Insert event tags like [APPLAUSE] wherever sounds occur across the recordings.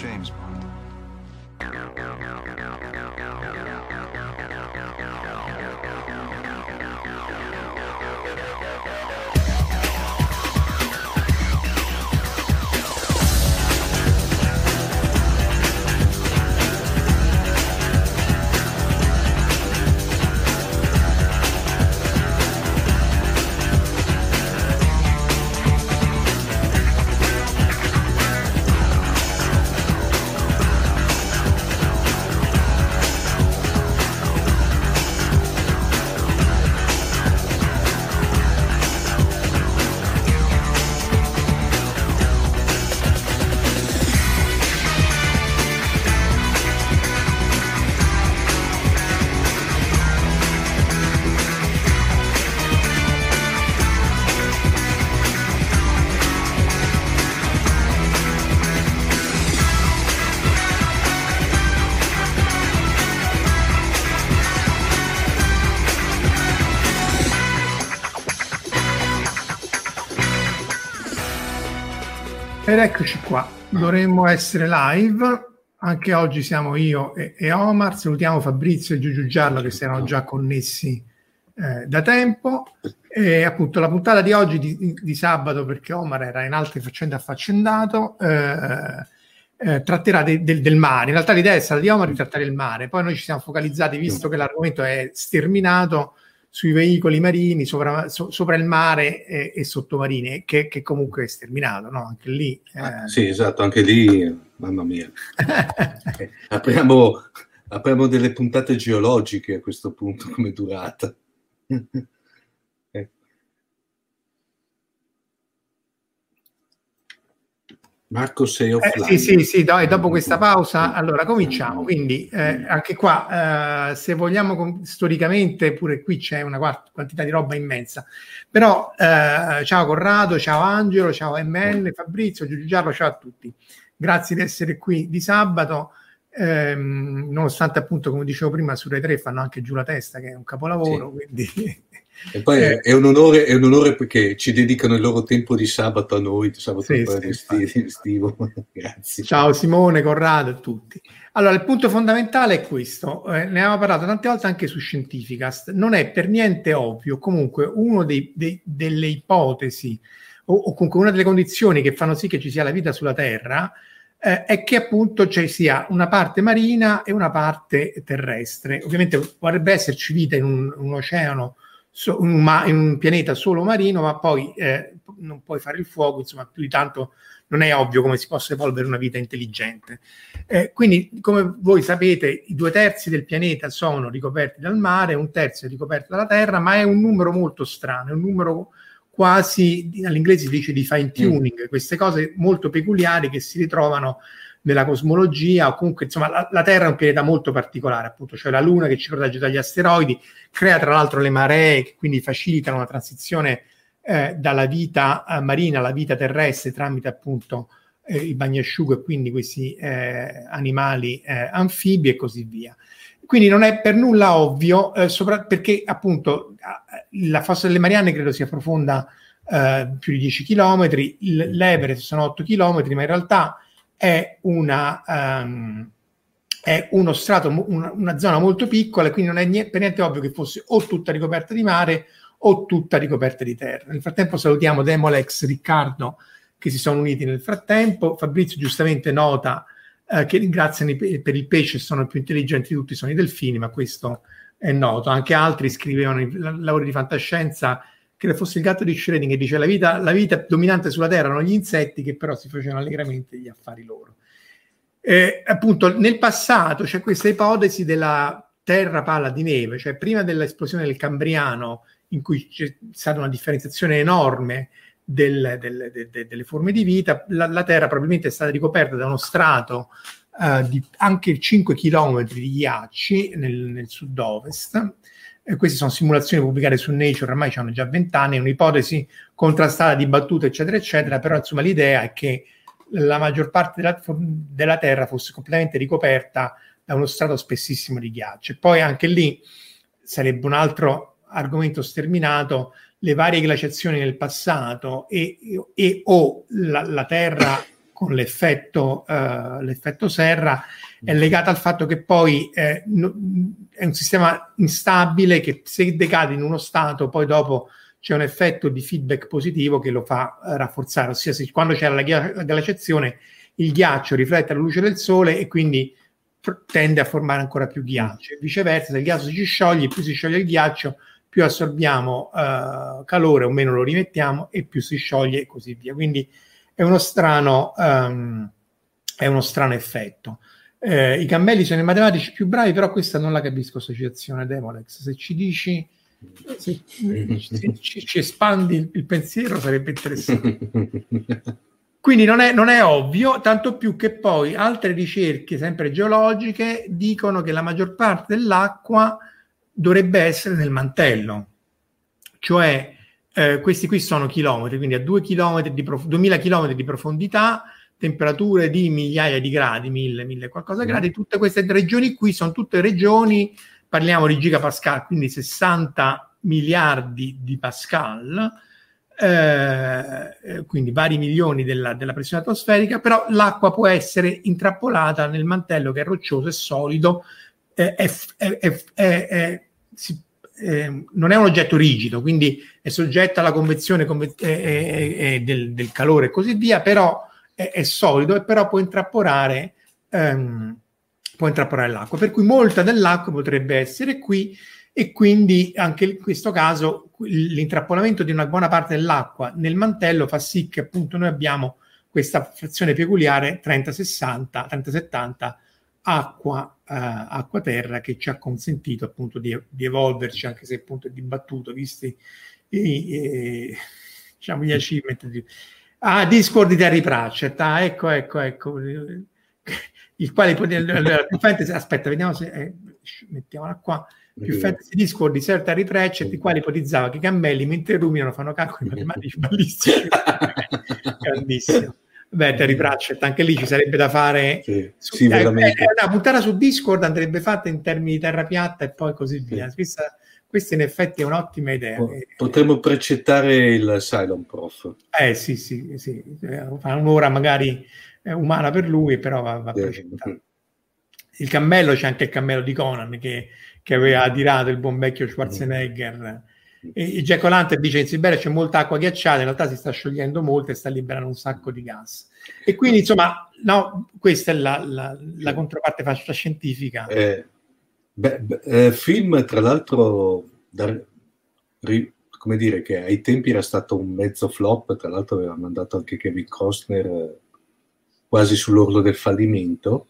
James Bond. Eccoci qua, dovremmo essere live. Anche oggi siamo io e, e Omar. Salutiamo Fabrizio e Giugiu Giallo che erano già connessi eh, da tempo. E appunto la puntata di oggi di, di, sabato, perché Omar era in altre faccende affaccendato, eh, eh, tratterà de, de, del mare. In realtà l'idea è stata di Omar di trattare il mare. Poi noi ci siamo focalizzati, visto che l'argomento è sterminato, sui veicoli marini sopra, so, sopra il mare e, e sottomarini, che, che, comunque è sterminato, no? Anche lì. Eh... Ah, sì, esatto, anche lì, mamma mia. eh, [LAUGHS] apriamo, apriamo delle puntate geologiche a questo punto come durata. Marco, sei offline. Eh, sì, sì, sì, dai, dopo questa pausa, allora cominciamo. Quindi, eh, anche qua, eh, se vogliamo, storicamente, pure qui c'è una quantità di roba immensa. Però, eh, ciao Corrado, ciao Angelo, ciao MN, Fabrizio, Giulio Giallo, ciao a tutti. Grazie di essere qui di sabato. Ehm, nonostante appunto, come dicevo prima, su Rai 3 fanno anche giù la testa, che è un capolavoro, sì. quindi [LAUGHS] e poi eh. è, un onore, è, un onore, perché ci dedicano il loro tempo di sabato a noi, sabato sì, sì, estivo. [LAUGHS] Grazie. Ciao Simone, Corrado e tutti. Allora, il punto fondamentale è questo, eh, ne abbiamo parlato tante volte anche su Scientificast, non è per niente ovvio, comunque una delle ipotesi o, o, comunque una delle condizioni che fanno sì che ci sia la vita sulla Terra eh, è che appunto ci sia una parte marina e una parte terrestre. Ovviamente potrebbe esserci vita in un, un oceano so, un ma- in, un pianeta solo marino, ma poi eh, non puoi fare il fuoco, insomma, più di tanto non è ovvio come si possa evolvere una vita intelligente. Eh, quindi, come voi sapete, i due terzi del pianeta sono ricoperti dal mare, un terzo è ricoperto dalla terra, ma è un numero molto strano, è un numero quasi, all'inglese si dice di fine tuning, mm. queste cose molto peculiari che si ritrovano nella cosmologia o comunque insomma la, la, Terra è un pianeta molto particolare appunto, cioè la Luna che ci protegge dagli asteroidi, crea tra l'altro le maree che quindi facilitano la transizione eh, dalla vita eh, marina alla vita terrestre tramite appunto eh, il bagnasciugo e quindi questi eh, animali eh, anfibi e così via. Quindi non è per nulla ovvio, eh, sopra, perché appunto la fossa delle Marianne credo sia profonda più di 10 km, l'Everest sono 8 km, ma in realtà è una... Um, è uno strato, una, una, zona molto piccola e quindi non è niente, per niente ovvio che fosse o tutta ricoperta di mare o tutta ricoperta di terra. Nel frattempo salutiamo Demolex, Riccardo che si sono uniti nel frattempo. Fabrizio giustamente nota eh, che ringraziano i, per il pesce, sono più intelligenti di tutti, sono i delfini, ma questo è noto. Anche altri scrivevano in lavori di fantascienza che fosse il gatto di Schrödinger, dice la vita, la vita dominante sulla Terra erano gli insetti che però si facevano allegramente gli affari loro. Eh, appunto, nel passato c'è questa ipotesi della terra palla di neve, cioè prima dell'esplosione del Cambriano, in cui c'è stata una differenziazione enorme del, del, de, delle forme di vita, la, la, Terra probabilmente è stata ricoperta da uno strato uh, di anche 5 km di ghiacci nel, nel sud-ovest. Eh, queste sono simulazioni pubblicate su Nature, ormai hanno già 20 anni, è un'ipotesi contrastata, dibattuta, eccetera, eccetera, però insomma l'idea è che la maggior parte della, della Terra fosse completamente ricoperta da uno strato spessissimo di ghiaccio. E poi anche lì sarebbe un altro argomento sterminato, le varie glaciazioni nel passato e, e o la, la, Terra con l'effetto, uh, l'effetto, serra è legata al fatto che poi eh, no, è un sistema instabile che se decade in uno stato poi dopo c'è un effetto di feedback positivo che lo fa uh, rafforzare, ossia se, quando c'è la, la glaciazione il ghiaccio riflette la luce del sole e quindi tende a formare ancora più ghiaccio. Viceversa, se il ghiaccio si scioglie, più si scioglie il ghiaccio, più assorbiamo uh, calore o meno lo rimettiamo e più si scioglie e così via. Quindi è uno strano, um, è uno strano effetto. Eh, I cammelli sono i matematici più bravi, però questa non la capisco, associazione Demolex. Se ci dici se, se ci, ci, espandi il, il, pensiero sarebbe interessante. [LAUGHS] Quindi non è, non è, ovvio, tanto più che poi altre ricerche, sempre geologiche, dicono che la maggior parte dell'acqua dovrebbe essere nel mantello, cioè eh, questi qui sono chilometri, quindi a 2 chilometri di prof- 2000 km di profondità, temperature di migliaia di gradi, 1000, 1000 qualcosa gradi, mm. tutte queste regioni qui sono tutte regioni, parliamo di gigapascal, quindi 60 miliardi di pascal, eh, quindi vari milioni della, della, pressione atmosferica, però l'acqua può essere intrappolata nel mantello che è roccioso e solido, eh, è, è, è, si, non è un oggetto rigido, quindi è soggetto alla convezione conve- del, del, calore e così via, però è, solido e però può intrappolare, ehm, può intrappolare l'acqua, per cui molta dell'acqua potrebbe essere qui e quindi anche in questo caso l'intrappolamento di una buona parte dell'acqua nel mantello fa sì che appunto noi abbiamo questa frazione peculiare 30-60, 30-70 acqua, acqua-terra che ci ha consentito appunto di, di, evolverci, anche se appunto è dibattuto, visti i, i, diciamo, gli achievement. Di... Ah, Discord di Terry Pratchett, ah, ecco, ecco, ecco, il quale aspetta, vediamo se eh, mettiamola qua più fantasy discord di certa Pratchett, il quale ipotizzava che i cammelli mentre ruminano fanno calcoli [LAUGHS] matematici bellissimi. [LAUGHS] Grandissimo. Beh, Terry Pratchett, anche lì ci sarebbe da fare. Sì, su, sì, eh, eh, una puntata su Discord andrebbe fatta in termini di terra piatta e poi così via. Sì. Questa, questa, in effetti è un'ottima idea. Potremmo precettare il Silent Prof. Eh sì, sì, sì. Fa un'ora magari umana per lui, però va, va precettato. Il cammello c'è anche il cammello di Conan che che aveva adirato il buon vecchio Schwarzenegger. E, Jack O'Lantern dice in Siberia c'è molta acqua ghiacciata, in realtà si sta sciogliendo molto e sta liberando un sacco di gas. E quindi insomma, no, questa è la, la, la controparte fascia scientifica. Eh, beh, eh, film tra l'altro, da, ri, come dire, che ai tempi era stato un mezzo flop, tra l'altro aveva mandato anche Kevin Costner eh, quasi sull'orlo del fallimento,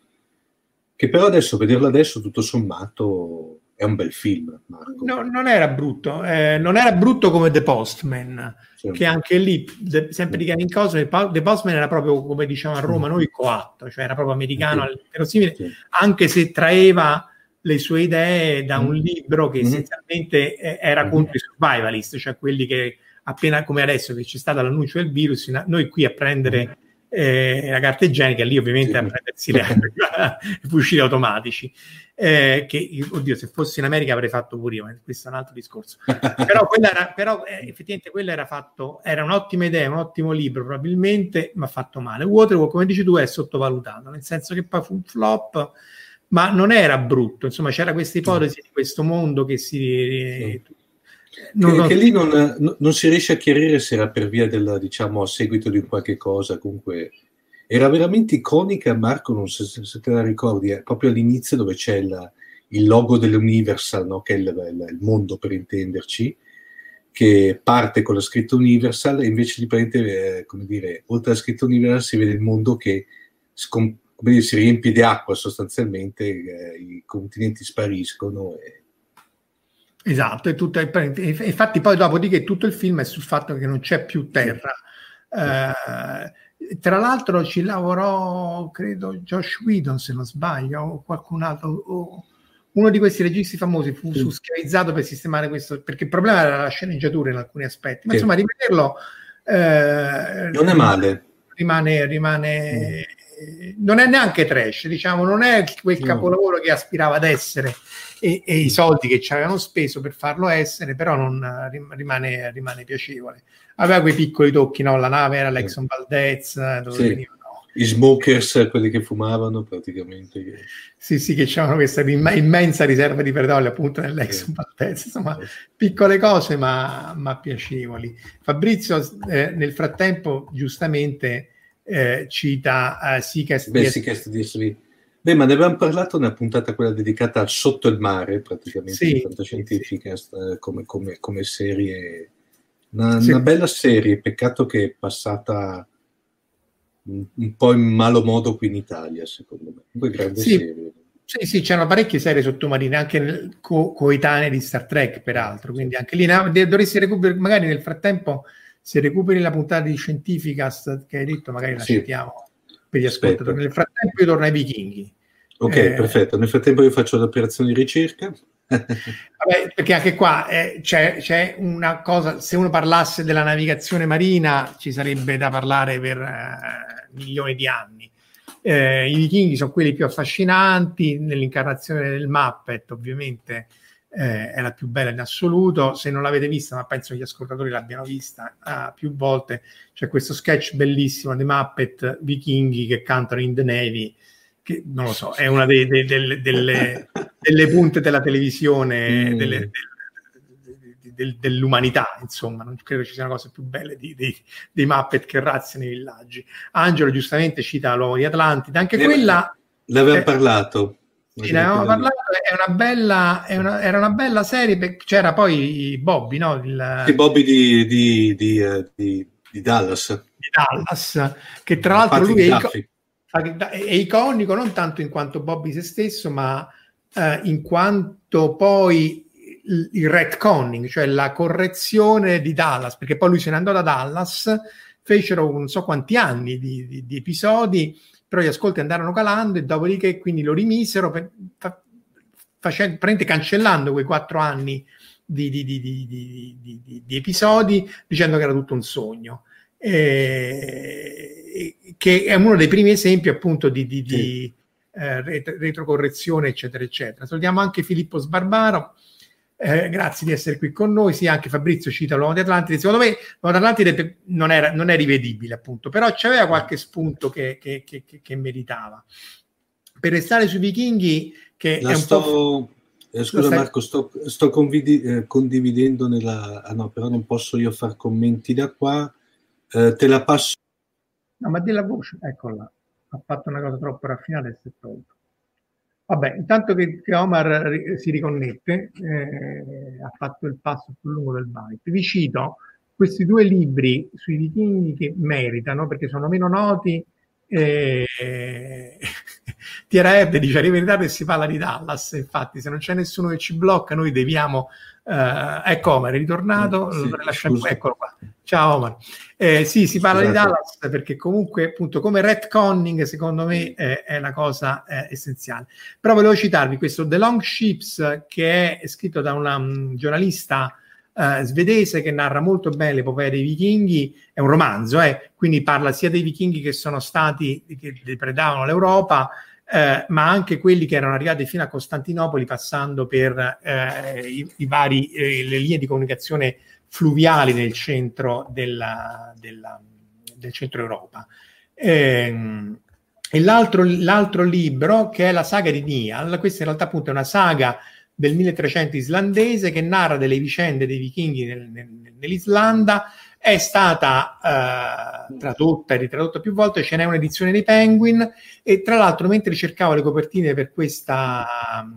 che però adesso, vederlo adesso, tutto sommato, è un bel film. Marco. No, non era brutto, eh, non era brutto come The Postman, sì. che anche lì, sempre di Kevin Costner, The Postman era proprio come diciamo a Roma, mm. noi coatto, cioè era proprio americano, sì. sì. anche se traeva le sue idee da un mm. libro che mm. essenzialmente era mm. contro i survivalist, cioè quelli che appena come adesso che c'è stato l'annuncio del virus, noi qui a prendere eh, la carta igienica, lì ovviamente a prendersi le, [LAUGHS] [LAUGHS] i fucili automatici. Eh, che oddio, se fossi in America avrei fatto pure io, ma questo è un altro discorso. però, era, però eh, effettivamente quello era fatto, era un'ottima idea, un ottimo libro probabilmente, ma fatto male. Waterworld, come dici tu, è sottovalutato, nel senso che poi fu un flop, ma non era brutto, insomma c'era questa ipotesi di questo mondo che si... Sì. Non, che, che, lì non, non, si riesce a chiarire se era per via del, diciamo, a seguito di qualche cosa, comunque era veramente iconica, Marco, non so se, se te la ricordi, è proprio all'inizio dove c'è il, il logo dell'Universal, no? che è il, il, il, mondo per intenderci, che parte con la scritta Universal e invece di prendere, eh, come dire, oltre alla scritta Universal si vede il mondo che scom- dire, si riempie di acqua sostanzialmente, eh, i continenti spariscono. E... Esatto, e tutta, infatti poi dopodiché tutto il film è sul fatto che non c'è più terra. Eh, tra l'altro ci lavorò, credo, Josh Whedon, se non sbaglio, o qualcun altro, o uno di questi registi famosi fu, sì. schiavizzato per sistemare questo, perché il problema era la sceneggiatura in alcuni aspetti, ma sì. insomma rivederlo... Eh, non è male. Rimane, rimane mm. Non è neanche trash, diciamo, non è quel capolavoro che aspirava ad essere e, e, i soldi che ci avevano speso per farlo essere, però non rimane, rimane piacevole aveva quei piccoli tocchi, no? La nave era l'Exxon Valdez, eh, dove sì. venivano i smokers, quelli che fumavano praticamente. Sì, sì, che c'erano questa immensa riserva di petrolio appunto nell'ex sì. Valdez, insomma, piccole cose ma, ma piacevoli. Fabrizio eh, nel frattempo giustamente eh, cita uh, Seacast Beh, DSV. Beh, ma ne avevamo parlato nella puntata quella dedicata al sotto il mare, praticamente, sì, fantascientifica sì. Eh, come, come, come serie una, sì. una, bella serie, peccato che è passata un, un, po' in malo modo qui in Italia, secondo me. Comunque grande sì. serie. Sì, sì, c'erano parecchie serie sottomarine, anche co- coetanee di Star Trek, peraltro, quindi anche lì dovresti recuperare, magari nel frattempo, se recuperi la puntata di Scientificast che hai detto, magari la sì. citiamo per gli ascoltatori. Nel frattempo io torno ai vichinghi. Ok, eh, perfetto. Nel frattempo io faccio l'operazione di ricerca. [LAUGHS] Vabbè, perché anche qua eh, c'è, c'è, una cosa, se uno parlasse della navigazione marina ci sarebbe da parlare per eh, milioni di anni. Eh, I vichinghi sono quelli più affascinanti, nell'incarnazione del Muppet ovviamente eh, è la più bella in assoluto, se non l'avete vista, ma penso che gli ascoltatori l'abbiano vista uh, più volte, c'è questo sketch bellissimo dei Muppet vichinghi che cantano in The Navy che non lo so, è una dei, dei, delle, delle, delle, punte della televisione, mm. delle, del, dell'umanità, insomma, non credo ci siano cose più belle di, di, dei Muppet che razziano i villaggi. Angelo giustamente cita l'uomo di Atlantide, anche ne quella... Ne avevamo eh, parlato. Sì, ne avevamo parlato, è una bella, è una, era una bella serie, perché c'era poi Bobby, no? Il, sì, Bobby di, di, di, eh, di, Dallas. Di Dallas, che tra l'altro lui è, è iconico non tanto in quanto Bobby se stesso, ma eh, in quanto poi il, il retconning, cioè la correzione di Dallas, perché poi lui se ne andò da Dallas, fecero non so quanti anni di, di, di episodi, però gli ascolti andarono calando e dopodiché quindi lo rimisero per, fa, facendo, cancellando quei quattro anni di, di, episodi dicendo che era tutto un sogno. Eh, che è uno dei primi esempi appunto di, di, di eh, retrocorrezione, eccetera, eccetera. Salutiamo anche Filippo Sbarbaro. Eh, grazie di essere qui con noi. Sì, anche Fabrizio cita l'uomo di Atlantide. Secondo me l'uomo di Atlantide non, era, non è rivedibile, appunto, però c'aveva qualche spunto che, che, che, che meritava. Per restare sui vichinghi, che La è un sto... po'. Eh, scusa stai... Marco, sto, sto convidi- eh, condividendo nella... Ah no, però non posso io fare commenti da qua. Eh, te la passo. No, ma di la voce, eccola. Ha fatto una cosa troppo raffinata e si è tolto. Vabbè, intanto che, che Omar si riconnette, eh, ha fatto il passo sul lungo del byte. Vi cito questi due libri sui vichinghi che meritano perché sono meno noti. Eh, Tierra dice la verità che si parla di Dallas, infatti se non c'è nessuno che ci blocca noi deviamo Uh, ecco Omar, è ritornato, sì, lasciamo, eccolo qua. Ciao Omar. Eh, sì, si parla Scusate. di Dallas perché comunque appunto come retconning secondo me è, è la cosa è essenziale. Però volevo citarvi questo The Long Ships che è scritto da una um, giornalista eh, svedese che narra molto bene l'epopea dei vichinghi, è un romanzo, eh, quindi parla sia dei vichinghi che sono stati, che depredavano l'Europa, eh, ma anche quelli che erano arrivati fino a Costantinopoli passando per eh, i, i, vari, eh, le linee di comunicazione fluviali nel centro, della, della, del centro Europa. Ehm, e l'altro, l'altro, libro, che è la saga di Nial, questa in realtà appunto è una saga del 1300 islandese che narra delle vicende dei vichinghi nel, nel, nell'Islanda, è stata eh, tradotta e ritradotta più volte, ce n'è un'edizione dei Penguin e tra l'altro mentre cercavo le copertine per questa,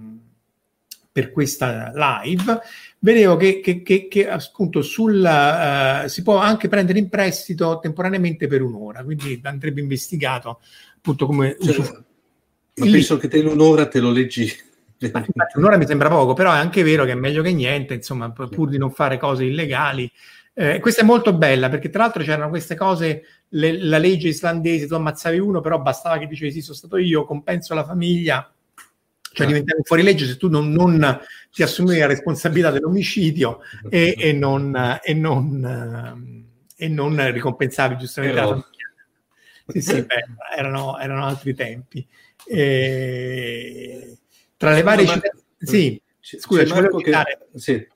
per questa live, vedevo che, che, che, che appunto sul, uh, si può anche prendere in prestito temporaneamente per un'ora, quindi andrebbe investigato appunto come... Cioè, ma penso che te in un'ora te lo leggi [LAUGHS] Infatti, un'ora mi sembra poco, però è anche vero che è meglio che niente, insomma, pur di non fare cose illegali. Eh, questa è molto bella perché tra l'altro c'erano queste cose, le, la legge islandese, tu ammazzavi uno, però bastava che dicevi sì, sono stato io, compenso la famiglia, cioè diventavi fuori legge se tu non, non ti assumevi la responsabilità dell'omicidio e, e, non, e, non, e non ricompensavi giustamente però... la famiglia. Sì, sì, beh, erano, erano altri tempi. E tra le varie città... Sì, scusa, ci volevo che... sì.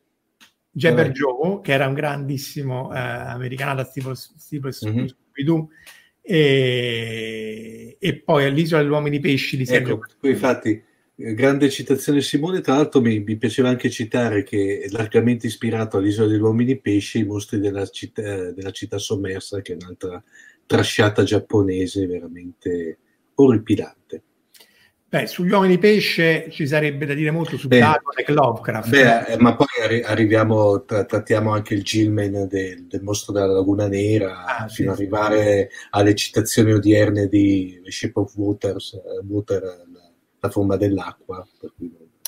Jabber Joe, che era un grandissimo eh, americano tipo, tipo mm-hmm. Scooby-Doo, e, e, poi all'Isola degli Uomini Pesci di Sergio ecco, poi infatti eh, grande citazione Simone. Tra l'altro mi, mi, piaceva anche citare che è largamente ispirato all'Isola degli Uomini Pesci i mostri della città, della città sommersa che è un'altra trasciata giapponese veramente orripilante Beh, sugli uomini pesce ci sarebbe da dire molto su e Lovecraft. Beh, eh, ma poi arri- arriviamo, tra- trattiamo anche il Gilman del, del, mostro della Laguna Nera, ah, fino ad sì, arrivare sì. alle citazioni odierne di The Ship of Waters, uh, Water, la, la, forma dell'acqua.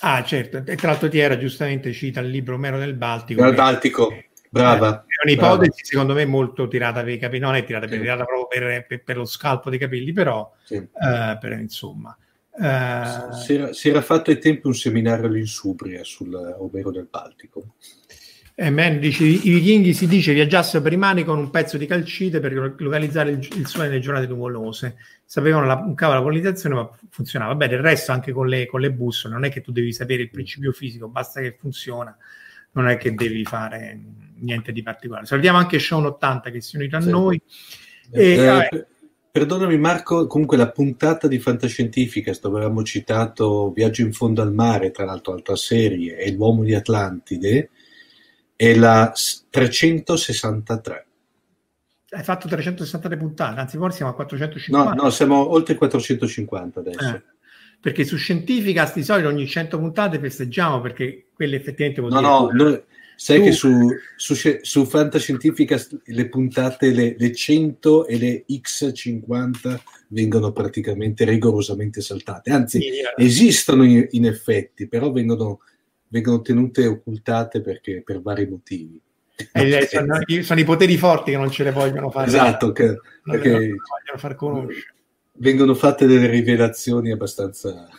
Ah, certo, e tra l'altro Tiera giustamente cita il libro Mero del Baltico. Nel Baltico, brava. È un'ipotesi, brava. secondo me, molto tirata per i capelli, non è tirata, per, tirata proprio per, per, per, lo scalpo dei capelli, però, sì. uh, per, insomma... Uh, si, era, si, era, fatto ai tempi un seminario all'Insubria sul Omero del Baltico. Eh, man, dice, I vichinghi si dice viaggiassero per i mani con un pezzo di calcite per localizzare il, il sole nelle giornate nuvolose. Sapevano la, un cavo la colonizzazione, ma funzionava. Beh, del resto anche con le, con le bussole, non è che tu devi sapere il principio fisico, basta che funziona, non è che devi fare niente di particolare. Salutiamo anche Sean 80 che si è unito a sì. noi. E, eh, Perdonami Marco, comunque la puntata di Fantascientifica, dove avevamo citato Viaggio in fondo al mare, tra l'altro altra serie, e L'uomo di Atlantide, è la 363. Hai fatto 363 puntate, anzi forse siamo a 450. No, no, siamo oltre 450 adesso. Eh, perché su Scientificast di solito ogni 100 puntate festeggiamo perché quelle effettivamente no, dire... No, noi, Sai tu... che su, su, su, Fantascientifica le puntate, le, le 100 e le X50 vengono praticamente rigorosamente saltate. Anzi, sì, esistono in, in, effetti, però vengono, vengono tenute occultate perché, per vari motivi. Eh, sono, sono, i poteri forti che non ce le vogliono fare. Esatto, che, perché vogliono far conoscere. Vengono fatte delle rivelazioni abbastanza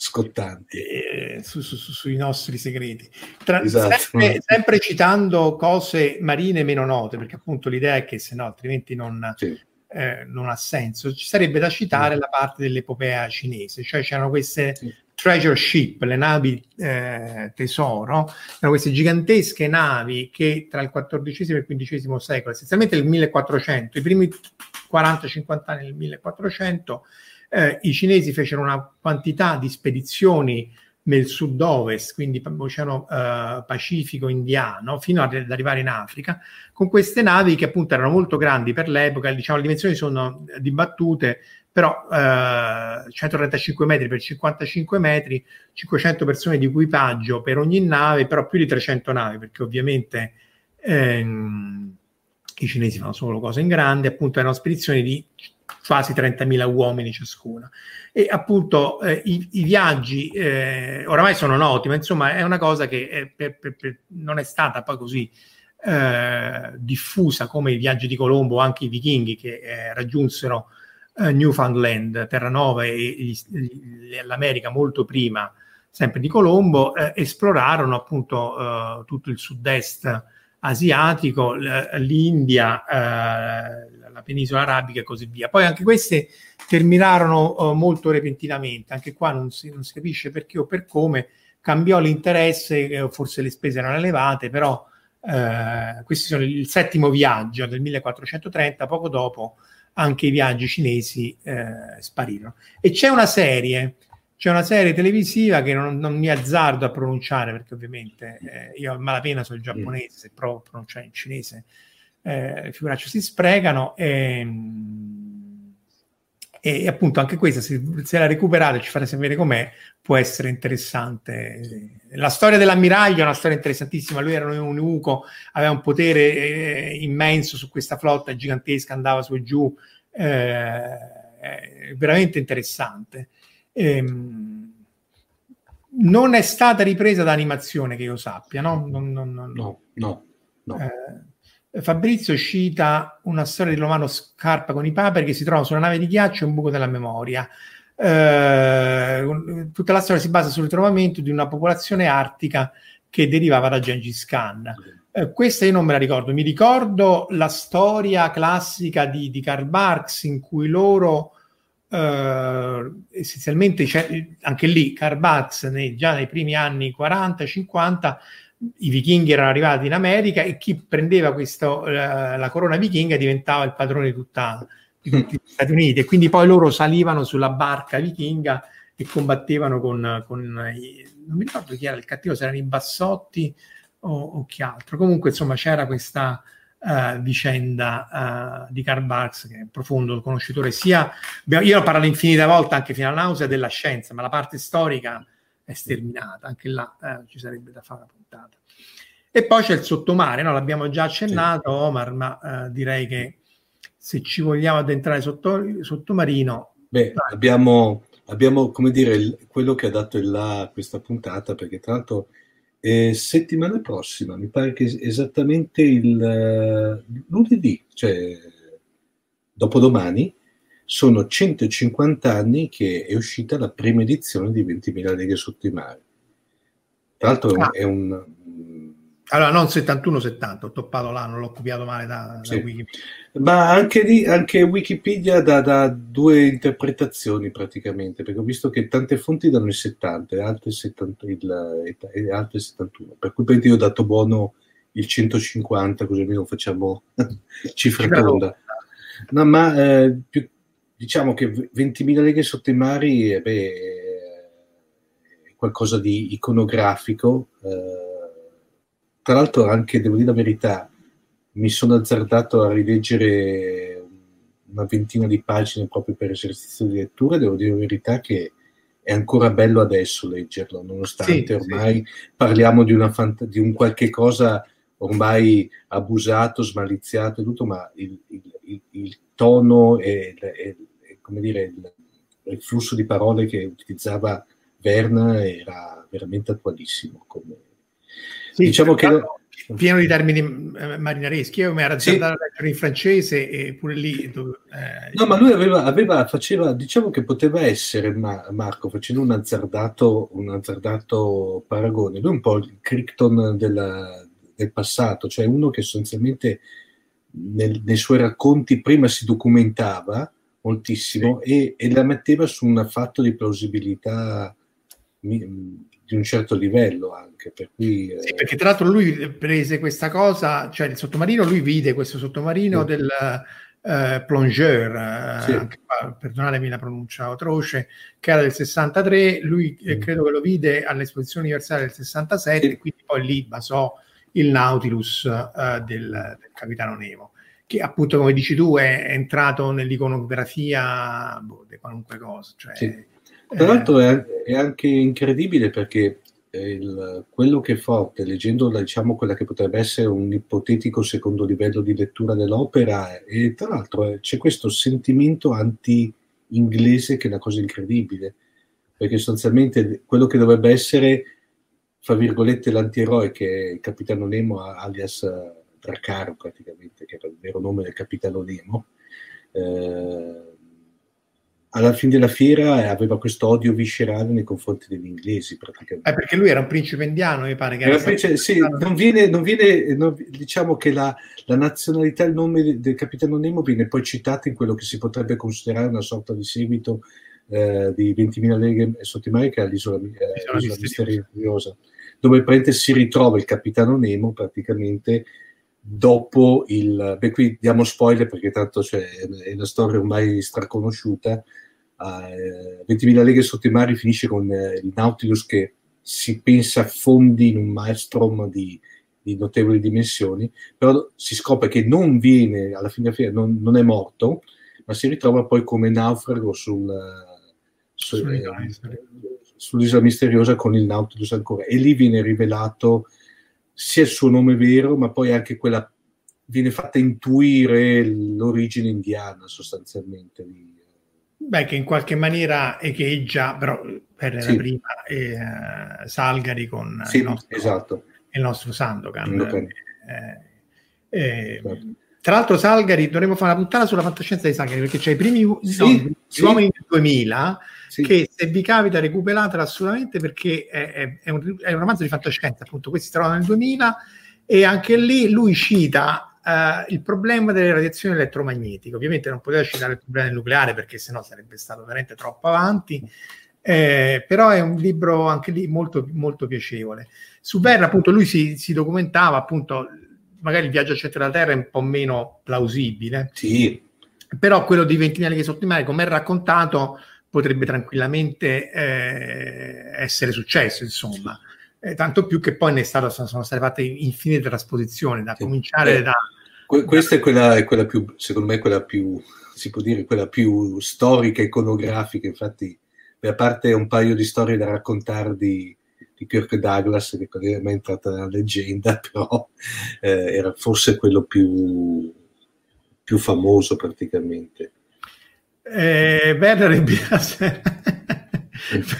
scottanti eh, su, su, su, sui nostri segreti. Tra, esatto. sempre, sempre, citando cose marine meno note, perché appunto l'idea è che se no altrimenti non, sì. eh, non ha senso. Ci sarebbe da citare sì. la parte dell'epopea cinese, cioè c'erano queste sì. treasure ship, le navi eh, tesoro, erano queste gigantesche navi che tra il XIV e il XV secolo, essenzialmente nel 1400, i primi 40-50 anni del 1400, eh, i cinesi fecero una quantità di spedizioni nel sud-ovest, quindi Oceano eh, Pacifico Indiano, fino ad arrivare in Africa, con queste navi che appunto erano molto grandi per l'epoca, diciamo le dimensioni sono dibattute, però eh, 135 metri per 55 metri, 500 persone di equipaggio per ogni nave, però più di 300 navi, perché ovviamente ehm, i cinesi fanno solo cose in grande, appunto erano spedizioni di quasi 30.000 uomini ciascuna. E appunto eh, i, i, viaggi eh, oramai sono noti, ma insomma è una cosa che è per, per, per, non è stata poi così eh, diffusa come i viaggi di Colombo o anche i vichinghi che eh, raggiunsero eh, Newfoundland, Terranova e gli, gli, l'America molto prima sempre di Colombo, eh, esplorarono appunto tutto il sud-est asiatico, l'India, eh, la penisola arabica e così via. Poi anche queste terminarono eh, molto repentinamente, anche qua non si, non si, capisce perché o per come, cambiò l'interesse, eh, forse le spese erano elevate, però eh, questo sono il settimo viaggio del 1430, poco dopo anche i viaggi cinesi eh, sparirono. E c'è una serie c'è una serie televisiva che non, non mi azzardo a pronunciare perché ovviamente eh, io a malapena so il giapponese, se provo a pronunciare in cinese, eh, figuraccio si sprecano. E, e, appunto anche questa, se, se la recuperate ci fate sapere com'è, può essere interessante. La storia dell'ammiraglio è una storia interessantissima, lui era un eunuco, aveva un potere eh, immenso su questa flotta gigantesca, andava su e giù, eh, veramente interessante. Ehm, non è stata ripresa da animazione che io sappia, no? Non, non, non, no, no. no. Eh, Fabrizio cita una storia di Romano Scarpa con i paperi che si trova su una nave di ghiaccio e un buco della memoria. Eh, tutta la storia si basa sul ritrovamento di una popolazione artica che derivava da Gengis Khan. Eh, questa io non me la ricordo, mi ricordo la storia classica di, di Karl Marx in cui loro Uh, essenzialmente anche lì Karl Barks nei, già nei primi anni 40-50 i vichinghi erano arrivati in America e chi prendeva questo, uh, la corona vichinga diventava il padrone di, tutta, tutti gli Stati Uniti. E quindi poi loro salivano sulla barca vichinga e combattevano con, con non mi ricordo chi era il cattivo, se erano i bassotti o, o chi altro. Comunque insomma c'era questa uh, vicenda uh, di Karl Marx, che è un profondo conoscitore sia, io parlato infinite volte anche fino alla nausea della scienza, ma la parte storica è sterminata, anche là eh, ci sarebbe da fare una puntata. E poi c'è il sottomare, no? l'abbiamo già accennato, sì. Omar, ma eh, direi che se ci vogliamo addentrare sotto, sottomarino... Beh, abbiamo, abbiamo, come dire, il, quello che ha dato il là a questa puntata, perché tra l'altro eh, settimana prossima, mi pare che esattamente il uh, lunedì, cioè dopodomani, sono 150 anni che è uscita la prima edizione di 20.000 leghe sotto i mari. Tra l'altro ah. è un, allora, non 71-70, ho toppato là, non l'ho copiato male da, sì. da Wikipedia. Ma anche, lì, anche Wikipedia dà, dà, due interpretazioni praticamente, perché ho visto che tante fonti danno il 70 e altre, 70, il, e altre 71, per cui io ho dato buono il 150, così almeno facciamo [LAUGHS] cifra tonda. No, ma eh, più, diciamo che 20.000 leghe sotto i mari eh, beh, è qualcosa di iconografico. Eh, tra l'altro anche, devo dire la verità, mi sono azzardato a rileggere una ventina di pagine proprio per esercizio di lettura, devo dire la verità che è ancora bello adesso leggerlo, nonostante sì, ormai sì. parliamo di, una fant- di un qualche cosa ormai abusato, smaliziato e tutto, ma il, il, il, il tono e, e, come dire, il, flusso di parole che utilizzava Verna era veramente attualissimo come, sì, diciamo che pieno di termini eh, marinareschi. Io mi ero sì. a leggere in francese e pure lì. Eh, no, ma lui aveva, aveva, faceva, diciamo che poteva essere ma, Marco facendo un azzardato, un azzardato paragone. Lui un po' il Crichton della, del passato, cioè uno che sostanzialmente nel, nei suoi racconti prima si documentava moltissimo sì. e, e, la metteva su un fatto di plausibilità di un certo livello anche. Per cui, eh... sì, perché tra l'altro lui prese questa cosa, cioè il sottomarino, lui vide questo sottomarino sì. del uh, plongeur, sì. uh, qua, perdonatemi la pronuncia atroce, che era del 63, lui mm. credo che lo vide all'esposizione universale del 67 e quindi poi lì basò il Nautilus del, del, capitano Nemo che appunto come dici tu è entrato nell'iconografia boh, di qualunque cosa cioè, tra l'altro è, è anche incredibile perché il, quello che è forte, leggendo diciamo, quella che potrebbe essere un ipotetico secondo livello di lettura dell'opera, e tra l'altro c'è questo sentimento anti-inglese che è una cosa incredibile, perché sostanzialmente quello che dovrebbe essere, fra virgolette, l'antieroe, che è il capitano Nemo alias Dracaro praticamente, che era il vero nome del capitano Nemo, eh, alla fine della fiera aveva questo odio viscerale nei confronti degli inglesi praticamente. Eh, perché lui era un principe indiano, mi pare che era principe, sì, non viene, non viene non, diciamo che la, la, nazionalità, il nome del capitano Nemo viene poi citato in quello che si potrebbe considerare una sorta di seguito eh, di 20.000 leghe sotto i mari che è l'isola, eh, misteriosa, dove si ritrova il capitano Nemo praticamente dopo il... Beh, qui diamo spoiler perché tanto cioè, è una storia ormai straconosciuta. Uh, 20.000 leghe sotto i mari finisce con uh, il Nautilus che si pensa fondi in un maelstrom di, di, notevoli dimensioni, però si scopre che non viene, alla fine della fiera, non, non, è morto, ma si ritrova poi come naufrago sul, su, eh, sull'isola misteriosa con il Nautilus ancora. E lì viene rivelato sia il suo nome vero, ma poi anche quella viene fatta intuire l'origine indiana sostanzialmente. Beh, che in qualche maniera echeggia, però per sì. la prima, eh, Salgari con sì, il, nostro, esatto. il nostro Sandokan. Eh, eh, certo. Tra l'altro Salgari, dovremmo fare una puntata sulla fantascienza di Salgari, perché c'è i primi sì, no, sì. uomini del 2000 sì. che se vi capita recuperatela assolutamente perché è, è, è, un, è, un, romanzo di fantascienza, appunto, questi si trovano nel 2000 e anche lì lui cita uh, il problema delle radiazioni elettromagnetiche. Ovviamente non poteva citare il problema del nucleare perché sennò sarebbe stato veramente troppo avanti. Eh, però è un libro anche lì molto, molto piacevole. Su Verra, appunto, lui si, si documentava, appunto, magari il viaggio al centro della Terra è un po' meno plausibile. Sì. Però quello di 20 anni che sotto i mare, come è raccontato, potrebbe tranquillamente eh, essere successo, insomma. Eh, tanto più che poi ne stato, sono state fatte infinite trasposizioni, da sì. cominciare eh, da... Que- questa è quella, è quella, più, secondo me, quella più, si può dire, quella più storica, iconografica, infatti, a parte un paio di storie da raccontare di, Kirk Douglas, che è entrata nella leggenda, [LAUGHS] però eh, era forse quello più, più famoso praticamente. Eh, Werner, [LAUGHS]